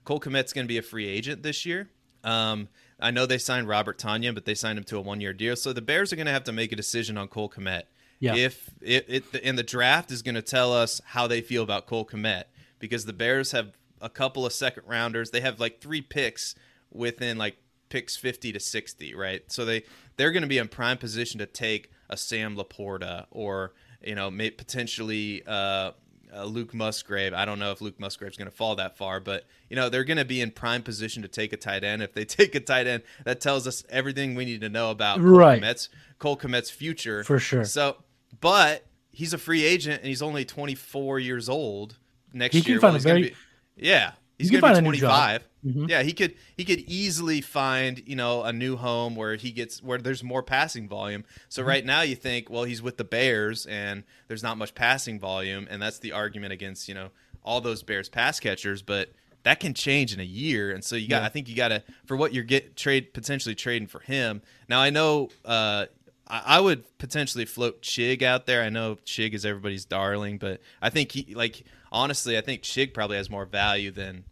Cole Kmet's going to be a free agent this year. Um, I know they signed Robert Tonyan, but they signed him to a one-year deal. So the Bears are going to have to make a decision on Cole Kmet. Yeah. If it, it and the draft is going to tell us how they feel about Cole Kmet because the Bears have a couple of second rounders. They have like three picks within like picks 50 to 60, right? So they they're going to be in prime position to take a Sam LaPorta or you know, may potentially uh, uh, Luke Musgrave. I don't know if Luke Musgrave's going to fall that far, but you know they're going to be in prime position to take a tight end. If they take a tight end, that tells us everything we need to know about right. Cole Kmet's, Cole Kmet's future for sure. So, but he's a free agent and he's only 24 years old. Next he year, well, he's very, be, yeah, he's going to be 25. Mm-hmm. Yeah, he could he could easily find you know a new home where he gets where there's more passing volume. So mm-hmm. right now you think well he's with the Bears and there's not much passing volume, and that's the argument against you know all those Bears pass catchers, but that can change in a year, and so you got yeah. I think you got to for what you're get trade potentially trading for him. Now I know uh, I, would potentially float Chig out there. I know Chig is everybody's darling, but I think he like honestly I think Chig probably has more value than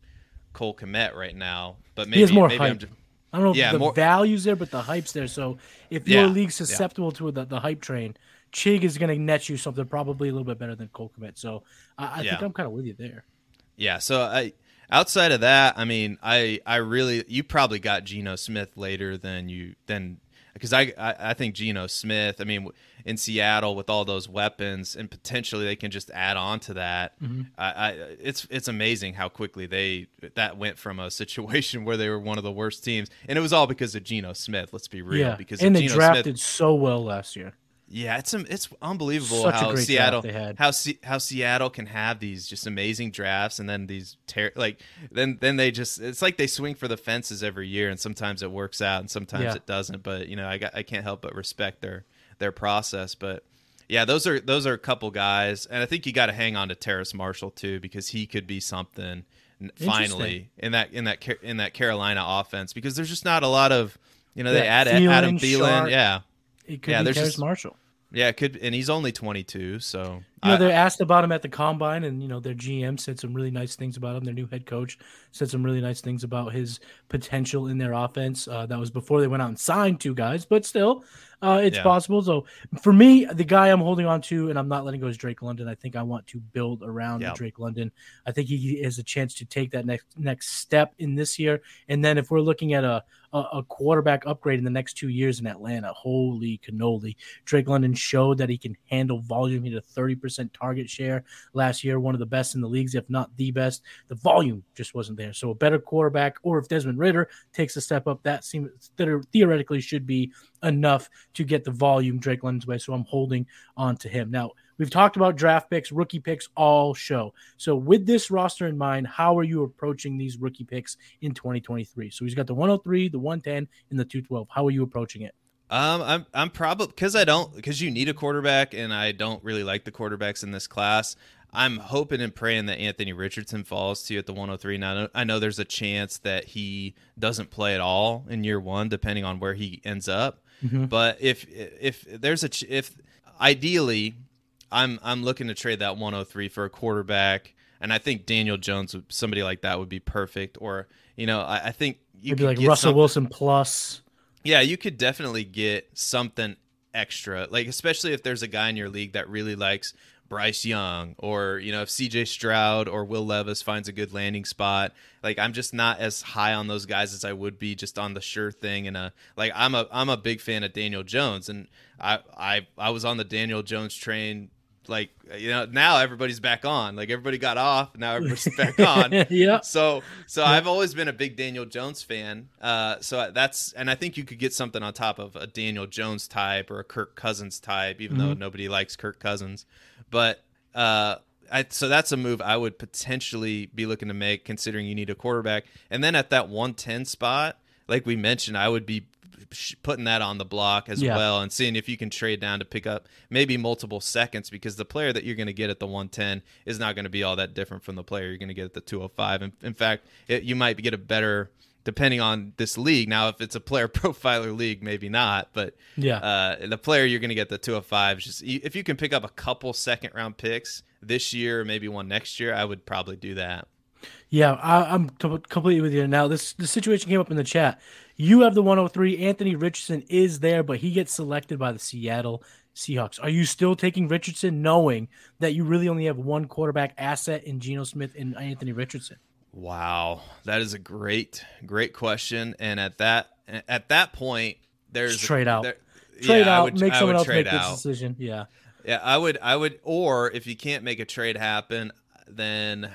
Cole Kmet right now, but maybe he has more maybe hype. Just, I don't know yeah, if the more, value's there, but the hype's there. So if your league's susceptible yeah. to the, the hype train, Chig is going to net you something probably a little bit better than Cole Kmet. So I, I yeah. think I'm kind of with you there. Yeah. So I outside of that, I mean, I I really you probably got Geno Smith later than you than because I, I, I think Geno Smith. I mean, in Seattle with all those weapons, and potentially they can just add on to that. Mm-hmm. I, I, it's it's amazing how quickly they that went from a situation where they were one of the worst teams, and it was all because of Geno Smith. Let's be real. Yeah. because and they Geno drafted Smith, so well last year. Yeah, it's it's unbelievable Such how Seattle how C, how Seattle can have these just amazing drafts and then these ter- like then then they just it's like they swing for the fences every year and sometimes it works out and sometimes yeah. it doesn't. But you know I got, I can't help but respect their their process. But yeah, those are those are a couple guys, and I think you got to hang on to Terrace Marshall too because he could be something finally in that in that in that Carolina offense because there's just not a lot of you know they add Adam Thielen, yeah it could yeah, be Terrace just, Marshall. Yeah, it could, and he's only 22, so You know, I- they asked about him at the combine, and you know their GM said some really nice things about him. Their new head coach said some really nice things about his potential in their offense. Uh, that was before they went out and signed two guys, but still, uh, it's Yeah. possible. So for me, the guy I'm holding on to, and I'm not letting go is Drake London. I think I want to build around Yeah. Drake London. I think he has a chance to take that next next step in this year. And then if we're looking at a a, a quarterback upgrade in the next two years in Atlanta, holy cannoli! Drake London showed that he can handle volume. He had a 30% target share last year, one of the best in the leagues, if not the best. The volume just wasn't there. So a better quarterback, or if Desmond Ridder takes a step up, that seems that theoretically should be enough to get the volume Drake London's way. So I'm holding on to him. Now, we've talked about draft picks, rookie picks all show. So with this roster in mind, how are you approaching these rookie picks in 2023? So he's got the 103, the 110, and the 212. How are you approaching it? Um, I'm I'm probably because I don't because you need a quarterback, and I don't really like the quarterbacks in this class. I'm hoping and praying that Anthony Richardson falls to you at the 103. Now I know- there's a chance that he doesn't play at all in year one, depending on where he ends up. Mhm. But if if there's a ch- if ideally, I'm I'm looking to trade that 103 for a quarterback, and I think Daniel Jones, somebody like that, would be perfect. Or you know, I, I think you Maybe could like Russell some- Wilson plus. yeah, you could definitely get something extra. Like especially if there's a guy in your league that really likes Bryce Young or you know if CJ Stroud or Will Levis finds a good landing spot. Like I'm just not as high on those guys as I would be just on the sure thing and uh like I'm a I'm a big fan of Daniel Jones and I I I was on the Daniel Jones train like you know now everybody's back on like everybody got off now everybody's back on yeah. so so I've always been a big Daniel Jones fan. Uh, so that's and I think you could get something on top of a Daniel Jones type or a Kirk Cousins type, even though nobody likes Kirk Cousins. But uh, I, so that's a move I would potentially be looking to make, considering you need a quarterback. And then at that 110 spot, like we mentioned, I would be putting that on the block as Yeah. well and seeing if you can trade down to pick up maybe multiple seconds because the player that you're going to get at the 110 is not going to be all that different from the player you're going to get at the 205 and in fact it, you might get a better depending on this league now if it's a player profiler league maybe not but Yeah. uh, the player you're going to get the 205 is just if you can pick up a couple second round picks this year or maybe one next year i would probably do that Yeah, I, I'm co- completely with you. Now, this the situation came up in the chat. You have the 103. Anthony Richardson is there, but he gets selected by the Seattle Seahawks. Are you still taking Richardson, knowing that you really only have one quarterback asset in Geno Smith and Anthony Richardson? Wow, that is a great, great question. And at that, at that point, there's Just trade out. there- Trade yeah, out, would- make I someone else make this decision. Yeah, Yeah, I would, I would, or if you can't make a trade happen, then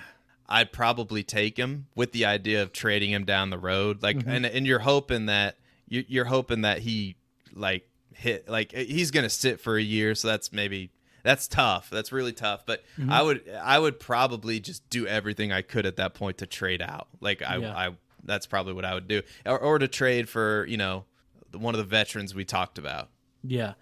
I'd probably take him with the idea of trading him down the road. Like, Mm-hmm. and and you're hoping that you- you're hoping that he like hit like he's gonna sit for a year, so that's maybe that's tough. That's really tough. But Mm-hmm. I would, I would probably just do everything I could at that point to trade out. Like, I, Yeah. I that's probably what I would do, or, or to trade for you know one of the veterans we talked about. yeah.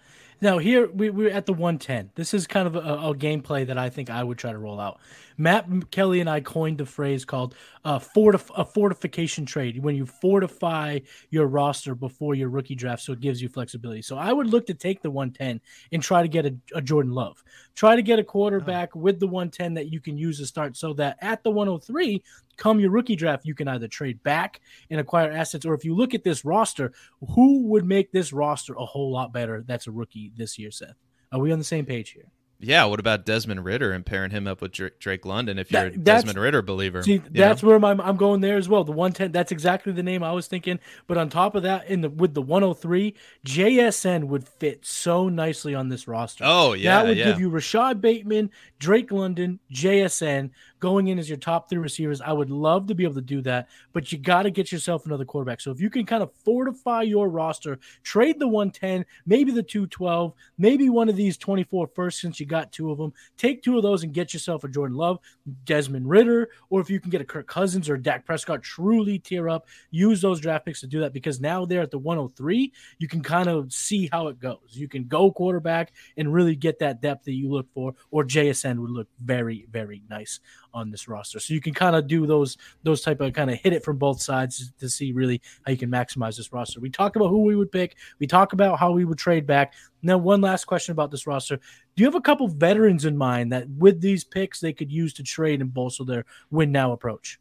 Now here we, we're at the 110. This is kind of a, a gameplay that I think I would try to roll out. Matt Kelley and I coined the phrase called uh, fortif- a fortification trade when you fortify your roster before your rookie draft, so it gives you flexibility. So I would look to take the 110 and try to get a, a Jordan Love. Try to get a quarterback with the 110 that you can use to start, so that at the 103, come your rookie draft, you can either trade back and acquire assets, or if you look at this roster, who would make this roster a whole lot better? That's a rookie this year, Seth. Are we on the same page here? Yeah, what about Desmond Ridder and pairing him up with Drake, London if you're That- a Desmond Ridder believer? See, that's know? where my, I'm going there as well. The 110, that's exactly the name I was thinking. But on top of that, in the with the 103, JSN would fit so nicely on this roster. Oh yeah, that would yeah. give you Rashod Bateman, Drake London, JSN going in as your top three receivers. I would love to be able to do that, but you got to get yourself another quarterback. So if you can kind of fortify your roster, trade the 110, maybe the 212, maybe one of these 24 first since you got two of them, take two of those and get yourself a Jordan Love, Desmond Ridder, or if you can get a Kirk Cousins or Dak Prescott, truly tear up, use those draft picks to do that because now they're at the 103, you can kind of see how it goes. You can go quarterback and really get that depth that you look for, or JSN would look very, very nice on this roster. So you can kind of do those those type of kind of hit it from both sides to see really how you can maximize this roster. We talked about who we would pick. We talk about how we would trade back. Now, one last question about this roster: Do you have a couple veterans in mind that with these picks they could use to trade and bolster their win now approach?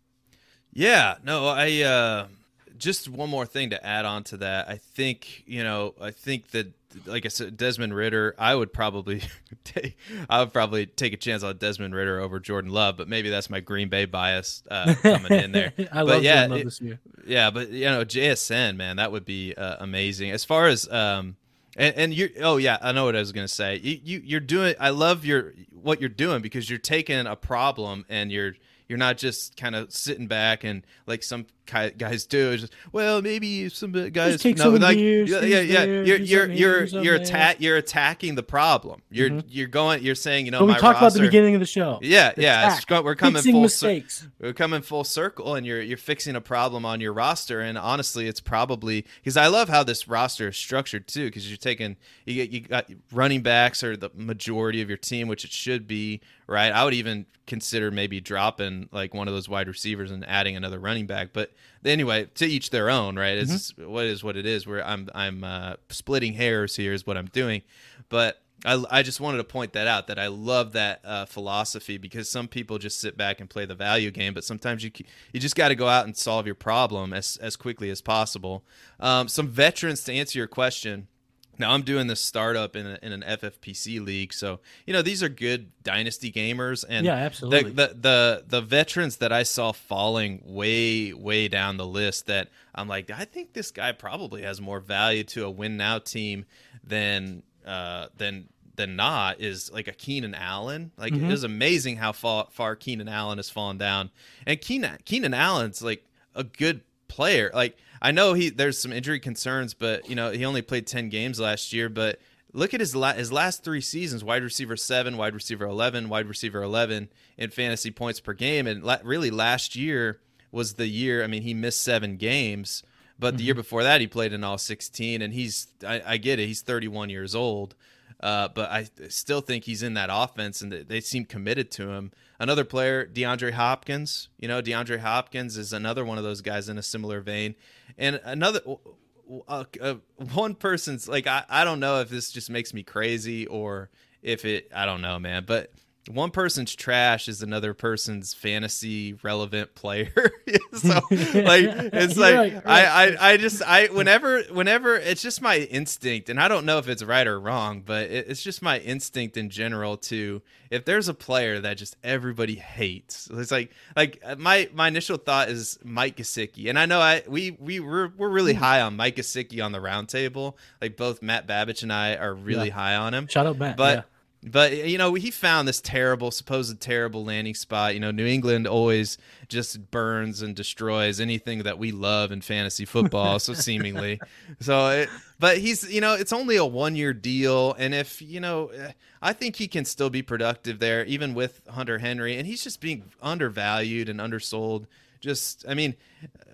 Yeah, no, I uh just one more thing to add on to that. I think, you know, I think that like I said, Desmond Ridder. I would probably take, I would probably take a chance on Desmond Ridder over Jordan Love, but maybe that's my Green Bay bias uh, coming in there. I but love yeah, Jordan Love this year. yeah, but you know, JSN, man, that would be uh, amazing. As far as um, and, and you, oh yeah, I know what I was gonna say. You, you, you're doing. I love your what you're doing because you're taking a problem and you're you're not just kind of sitting back and like some guys do. It's just well, maybe some guys take no, some like yeah, yeah, yeah. there, You're you're here, you're you're atta- you're attacking the problem. You're Mhm. you're going. You're saying you know But we talked about the beginning of the show. Yeah, The yeah. Attack, we're coming full cir- mistakes. we're coming full circle and you're you're fixing a problem on your roster and honestly it's probably because i love how this roster is structured too because you're taking you get you got running backs are the majority of your team which it should be right i would even consider maybe dropping like one of those wide receivers and adding another running back but anyway to each their own right it's what is what it is where i'm i'm uh, splitting hairs here is what i'm doing but I, I just wanted to point that out that I love that uh, philosophy because some people just sit back and play the value game, but sometimes you you just got to go out and solve your problem as as quickly as possible. Um, some veterans to answer your question. Now I'm doing this startup in, a, in an FFPC league, so you know these are good dynasty gamers, and Yeah, absolutely. The, the the the veterans that I saw falling way way down the list that I'm like I think this guy probably has more value to a win now team than uh, than than not is like a Keenan Allen. Like Mhm. it is amazing how far, far Keenan Allen has fallen down, and Keenan Keenan Allen's like a good player. Like I know he there's some injury concerns, but you know he only played ten games last year, but. Look at his la- his last three seasons: wide receiver seven, wide receiver eleven, wide receiver eleven in fantasy points per game. And la- really, last year was the year. I mean, he missed seven games, but the year mm-hmm. before that, he played in all sixteen. And he's I, I get it; he's thirty one years old. Uh, but I still think he's in that offense, and they- seem committed to him. Another player, DeAndre Hopkins. You know, DeAndre Hopkins is another one of those guys in a similar vein. And another uh, uh, one person's like, I, I don't know if this just makes me crazy or if it, I don't know, man. But one person's trash is another person's fantasy relevant player. so like it's like right, right. I, I I just I whenever whenever it's just my instinct and I don't know if it's right or wrong, but it, it's just my instinct in general to if there's a player that just everybody hates. It's like like uh, my my initial thought is Mike Gesicki. And I know I we we we're, we're really Hmm. high on Mike Gesicki on the roundtable. Like both Matt Babbage and I are really Yeah. high on him. Shout out Matt. But yeah. But you know, he found this terrible, supposed terrible landing spot. You know, New England always just burns and destroys anything that we love in fantasy football. so seemingly, so it, but he's you know, it's only a one year deal, and if you know, eh, I think he can still be productive there, even with Hunter Henry, and he's just being undervalued and undersold. Just, I mean,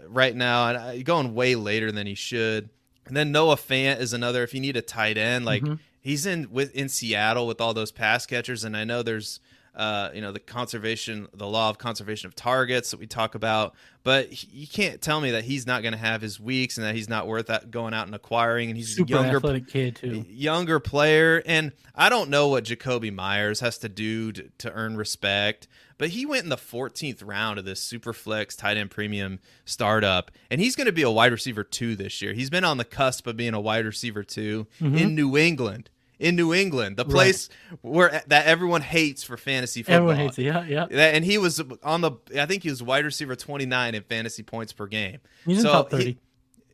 right now, and uh, going way later than he should. And then Noah Fant is another. If you need a tight end, like Mhm. He's in with in Seattle with all those pass catchers, and I know there's uh, you know the conservation, the law of conservation of targets that we talk about, but he- you can't tell me that he's not going to have his weeks and that he's not worth that going out and acquiring, and he's super a younger athletic kid too. younger player and i don't know what Jakobi Meyers has to do to, to earn respect but he went in the 14th round of this super flex tight end premium startup and he's going to be a wide receiver two this year. He's been on the cusp of being a wide receiver 2 in new england in new england the place where that everyone hates for fantasy football Everyone hates it. Yeah, yeah. And he was on the i think he was wide receiver 29 in fantasy points per game He's in So top he- thirty.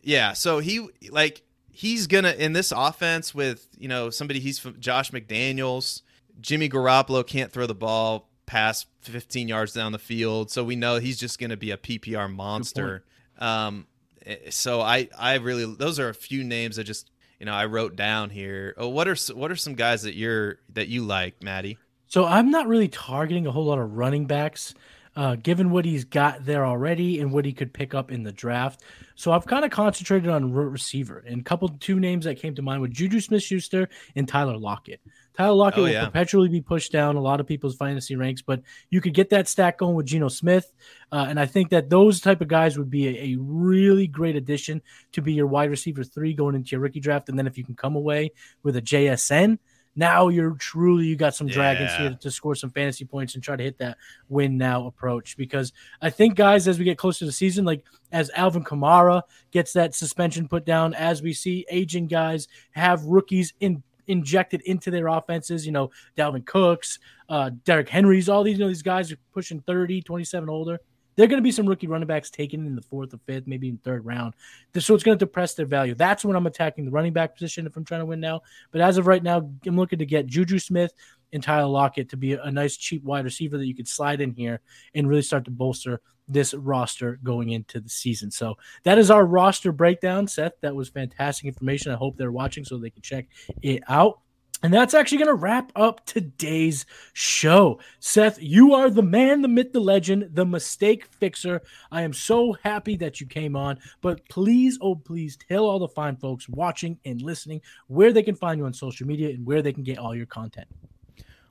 yeah, so he like he's gonna in this offense with you know somebody he's from Josh McDaniels, Jimmy Garoppolo can't throw the ball past 15 yards down the field, so we know he's just gonna be a PPR monster. Um, eh, so I I really those are a few names that just you know I wrote down here. Oh, what are what are some guys that you're that you like, Matty? So I'm not really targeting a whole lot of running backs. uh, given what he's got there already and what he could pick up in the draft. So I've kind of concentrated on receiver and couple two names that came to mind with Juju Smith Schuster and Tyler Lockett. Tyler Lockett oh, will yeah. perpetually be pushed down a lot of people's fantasy ranks, but you could get that stack going with Geno Smith. Uh, and I think that those type of guys would be a, a, really great addition to be your wide receiver three going into your rookie draft. And then if you can come away with a JSN, now you're truly you got some dragons yeah. here to score some fantasy points and try to hit that win now approach because I think guys as we get closer to the season like as Alvin Kamara gets that suspension put down as we see aging guys have rookies in injected into their offenses. You know, Dalvin Cooks, uh, Derrick Henry's, all these, you know, these guys are pushing 30, 27 older. They're going to be some rookie running backs taken in the fourth or fifth, maybe in third round. So it's going to depress their value. That's when I'm attacking the running back position if I'm trying to win now. But as of right now, I'm looking to get Juju Smith and Tyler Lockett to be a nice, cheap wide receiver that you could slide in here and really start to bolster this roster going into the season. So that is our roster breakdown, Seth. That was fantastic information. I hope they're watching so they can check it out. And that's actually going to wrap up today's show. Seth, you are the man, the myth, the legend, the mistake fixer. I am so happy that you came on. But please, oh, please tell all the fine folks watching and listening where they can find you on social media and where they can get all your content.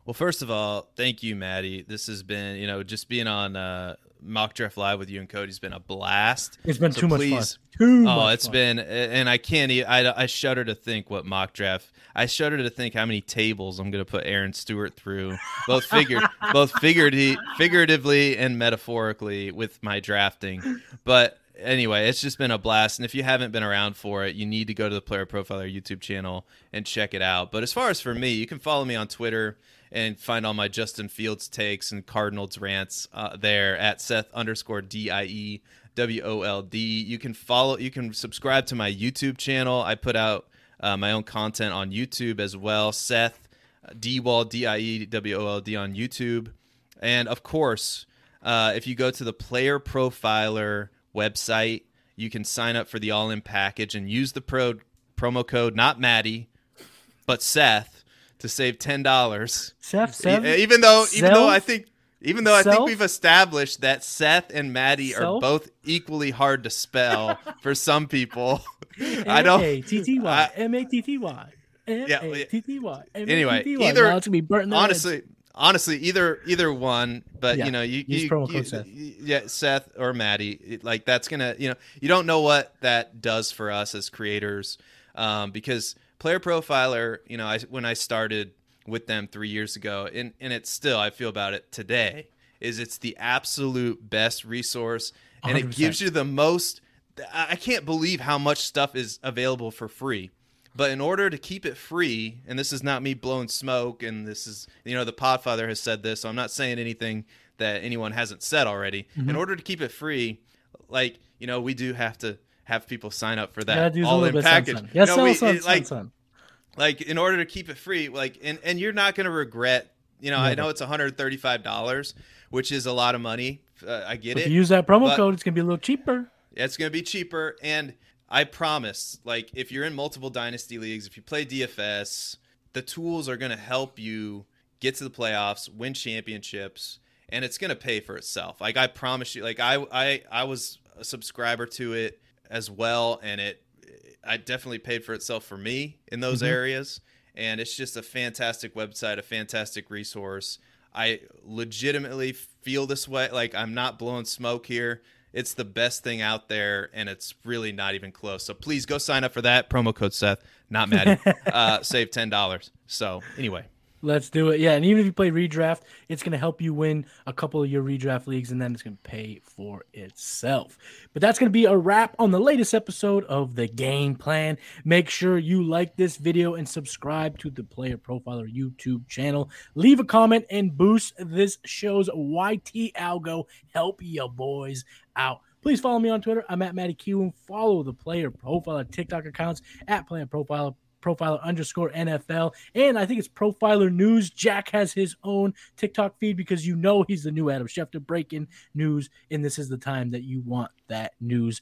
Well, first of all, thank you, Matty. This has been, you know, just being on uh, mock draft live with you and Cody's been a blast. It's been so too please, much fun. Too oh, much it's fun. been, and I can't. I I shudder to think what mock draft. I shudder to think how many tables I'm going to put Aaron Stewart through, both figure, both figuratively, figuratively and metaphorically with my drafting. But anyway, it's just been a blast. And if you haven't been around for it, you need to go to the Player Profiler YouTube channel and check it out. But as far as for me, you can follow me on Twitter and find all my Justin Fields takes and Cardinals rants uh, there at Seth underscore D I E W O L D. You can follow, you can subscribe to my YouTube channel. I put out uh, my own content on YouTube as well. Seth Diewold D I E W O L D on YouTube, and of course, uh, if you go to the Player Profiler website, you can sign up for the All In package and use the pro promo code not Matty, but Seth to save ten dollars. Seth, Seth, even though Self? even though I think even though I think we've established that Seth and Matty are both equally hard to spell for some people. I don't. M A T T Y M A T T Y. Yeah. Anyway, either now gonna be burnt honestly, honestly, either either one. But you know, you, Use promo you, Seth. yeah, Seth or Matty, like that's gonna, you know, you don't know what that does for us as creators, um, because Player Profiler, you know, I, when I started with them three years ago, and, and it's still, I feel about it today, is it's the absolute best resource and 100%. it gives you the most. I can't believe how much stuff is available for free. But in order to keep it free, and this is not me blowing smoke, and this is, you know, the Podfather has said this, so I'm not saying anything that anyone hasn't said already. Mm-hmm. In order to keep it free, like, you know, we do have to have people sign up for that all in package. Yes, no, we, it, like, like in order to keep it free, like and and you're not going to regret. You know, Never. I know it's 135 dollars, which is a lot of money. Uh, I get if it. If you use that promo code, it's going to be a little cheaper. It's going to be cheaper, and I promise, like if you're in multiple dynasty leagues, if you play DFS, the tools are going to help you get to the playoffs, win championships, and it's going to pay for itself. Like I promise you, like I I I was a subscriber to it as well, and it I definitely paid for itself for me in those mm-hmm. areas, and it's just a fantastic website, a fantastic resource. I legitimately feel this way. Like I'm not blowing smoke here. It's the best thing out there, and it's really not even close. So please go sign up for that promo code Seth, not Matty. uh, save ten dollars. So anyway, Let's do it. Yeah, and even if you play redraft, it's going to help you win a couple of your redraft leagues, and then it's going to pay for itself. But that's going to be a wrap on the latest episode of the Game Plan. Make sure you like this video and subscribe to the Player Profiler YouTube channel. Leave a comment and boost this show's YT algo. Help your boys out. Please follow me on Twitter. I'm at Matty Q. Follow the Player Profiler TikTok accounts at Player Profiler profiler underscore NFL. And I think it's profiler news. Jack has his own TikTok feed because you know he's the new Adam Schefter breaking news. And this is the time that you want that news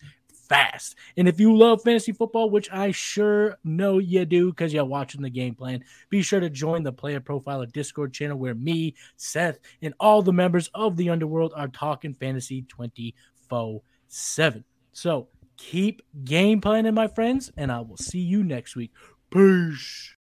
fast. And if you love fantasy football, which I sure know you do because you're watching the game plan, be sure to join the Player Profiler Discord channel where me, Seth, and all the members of the Underworld are talking fantasy 24 7. So keep game planning, my friends, and I will see you next week. Peace.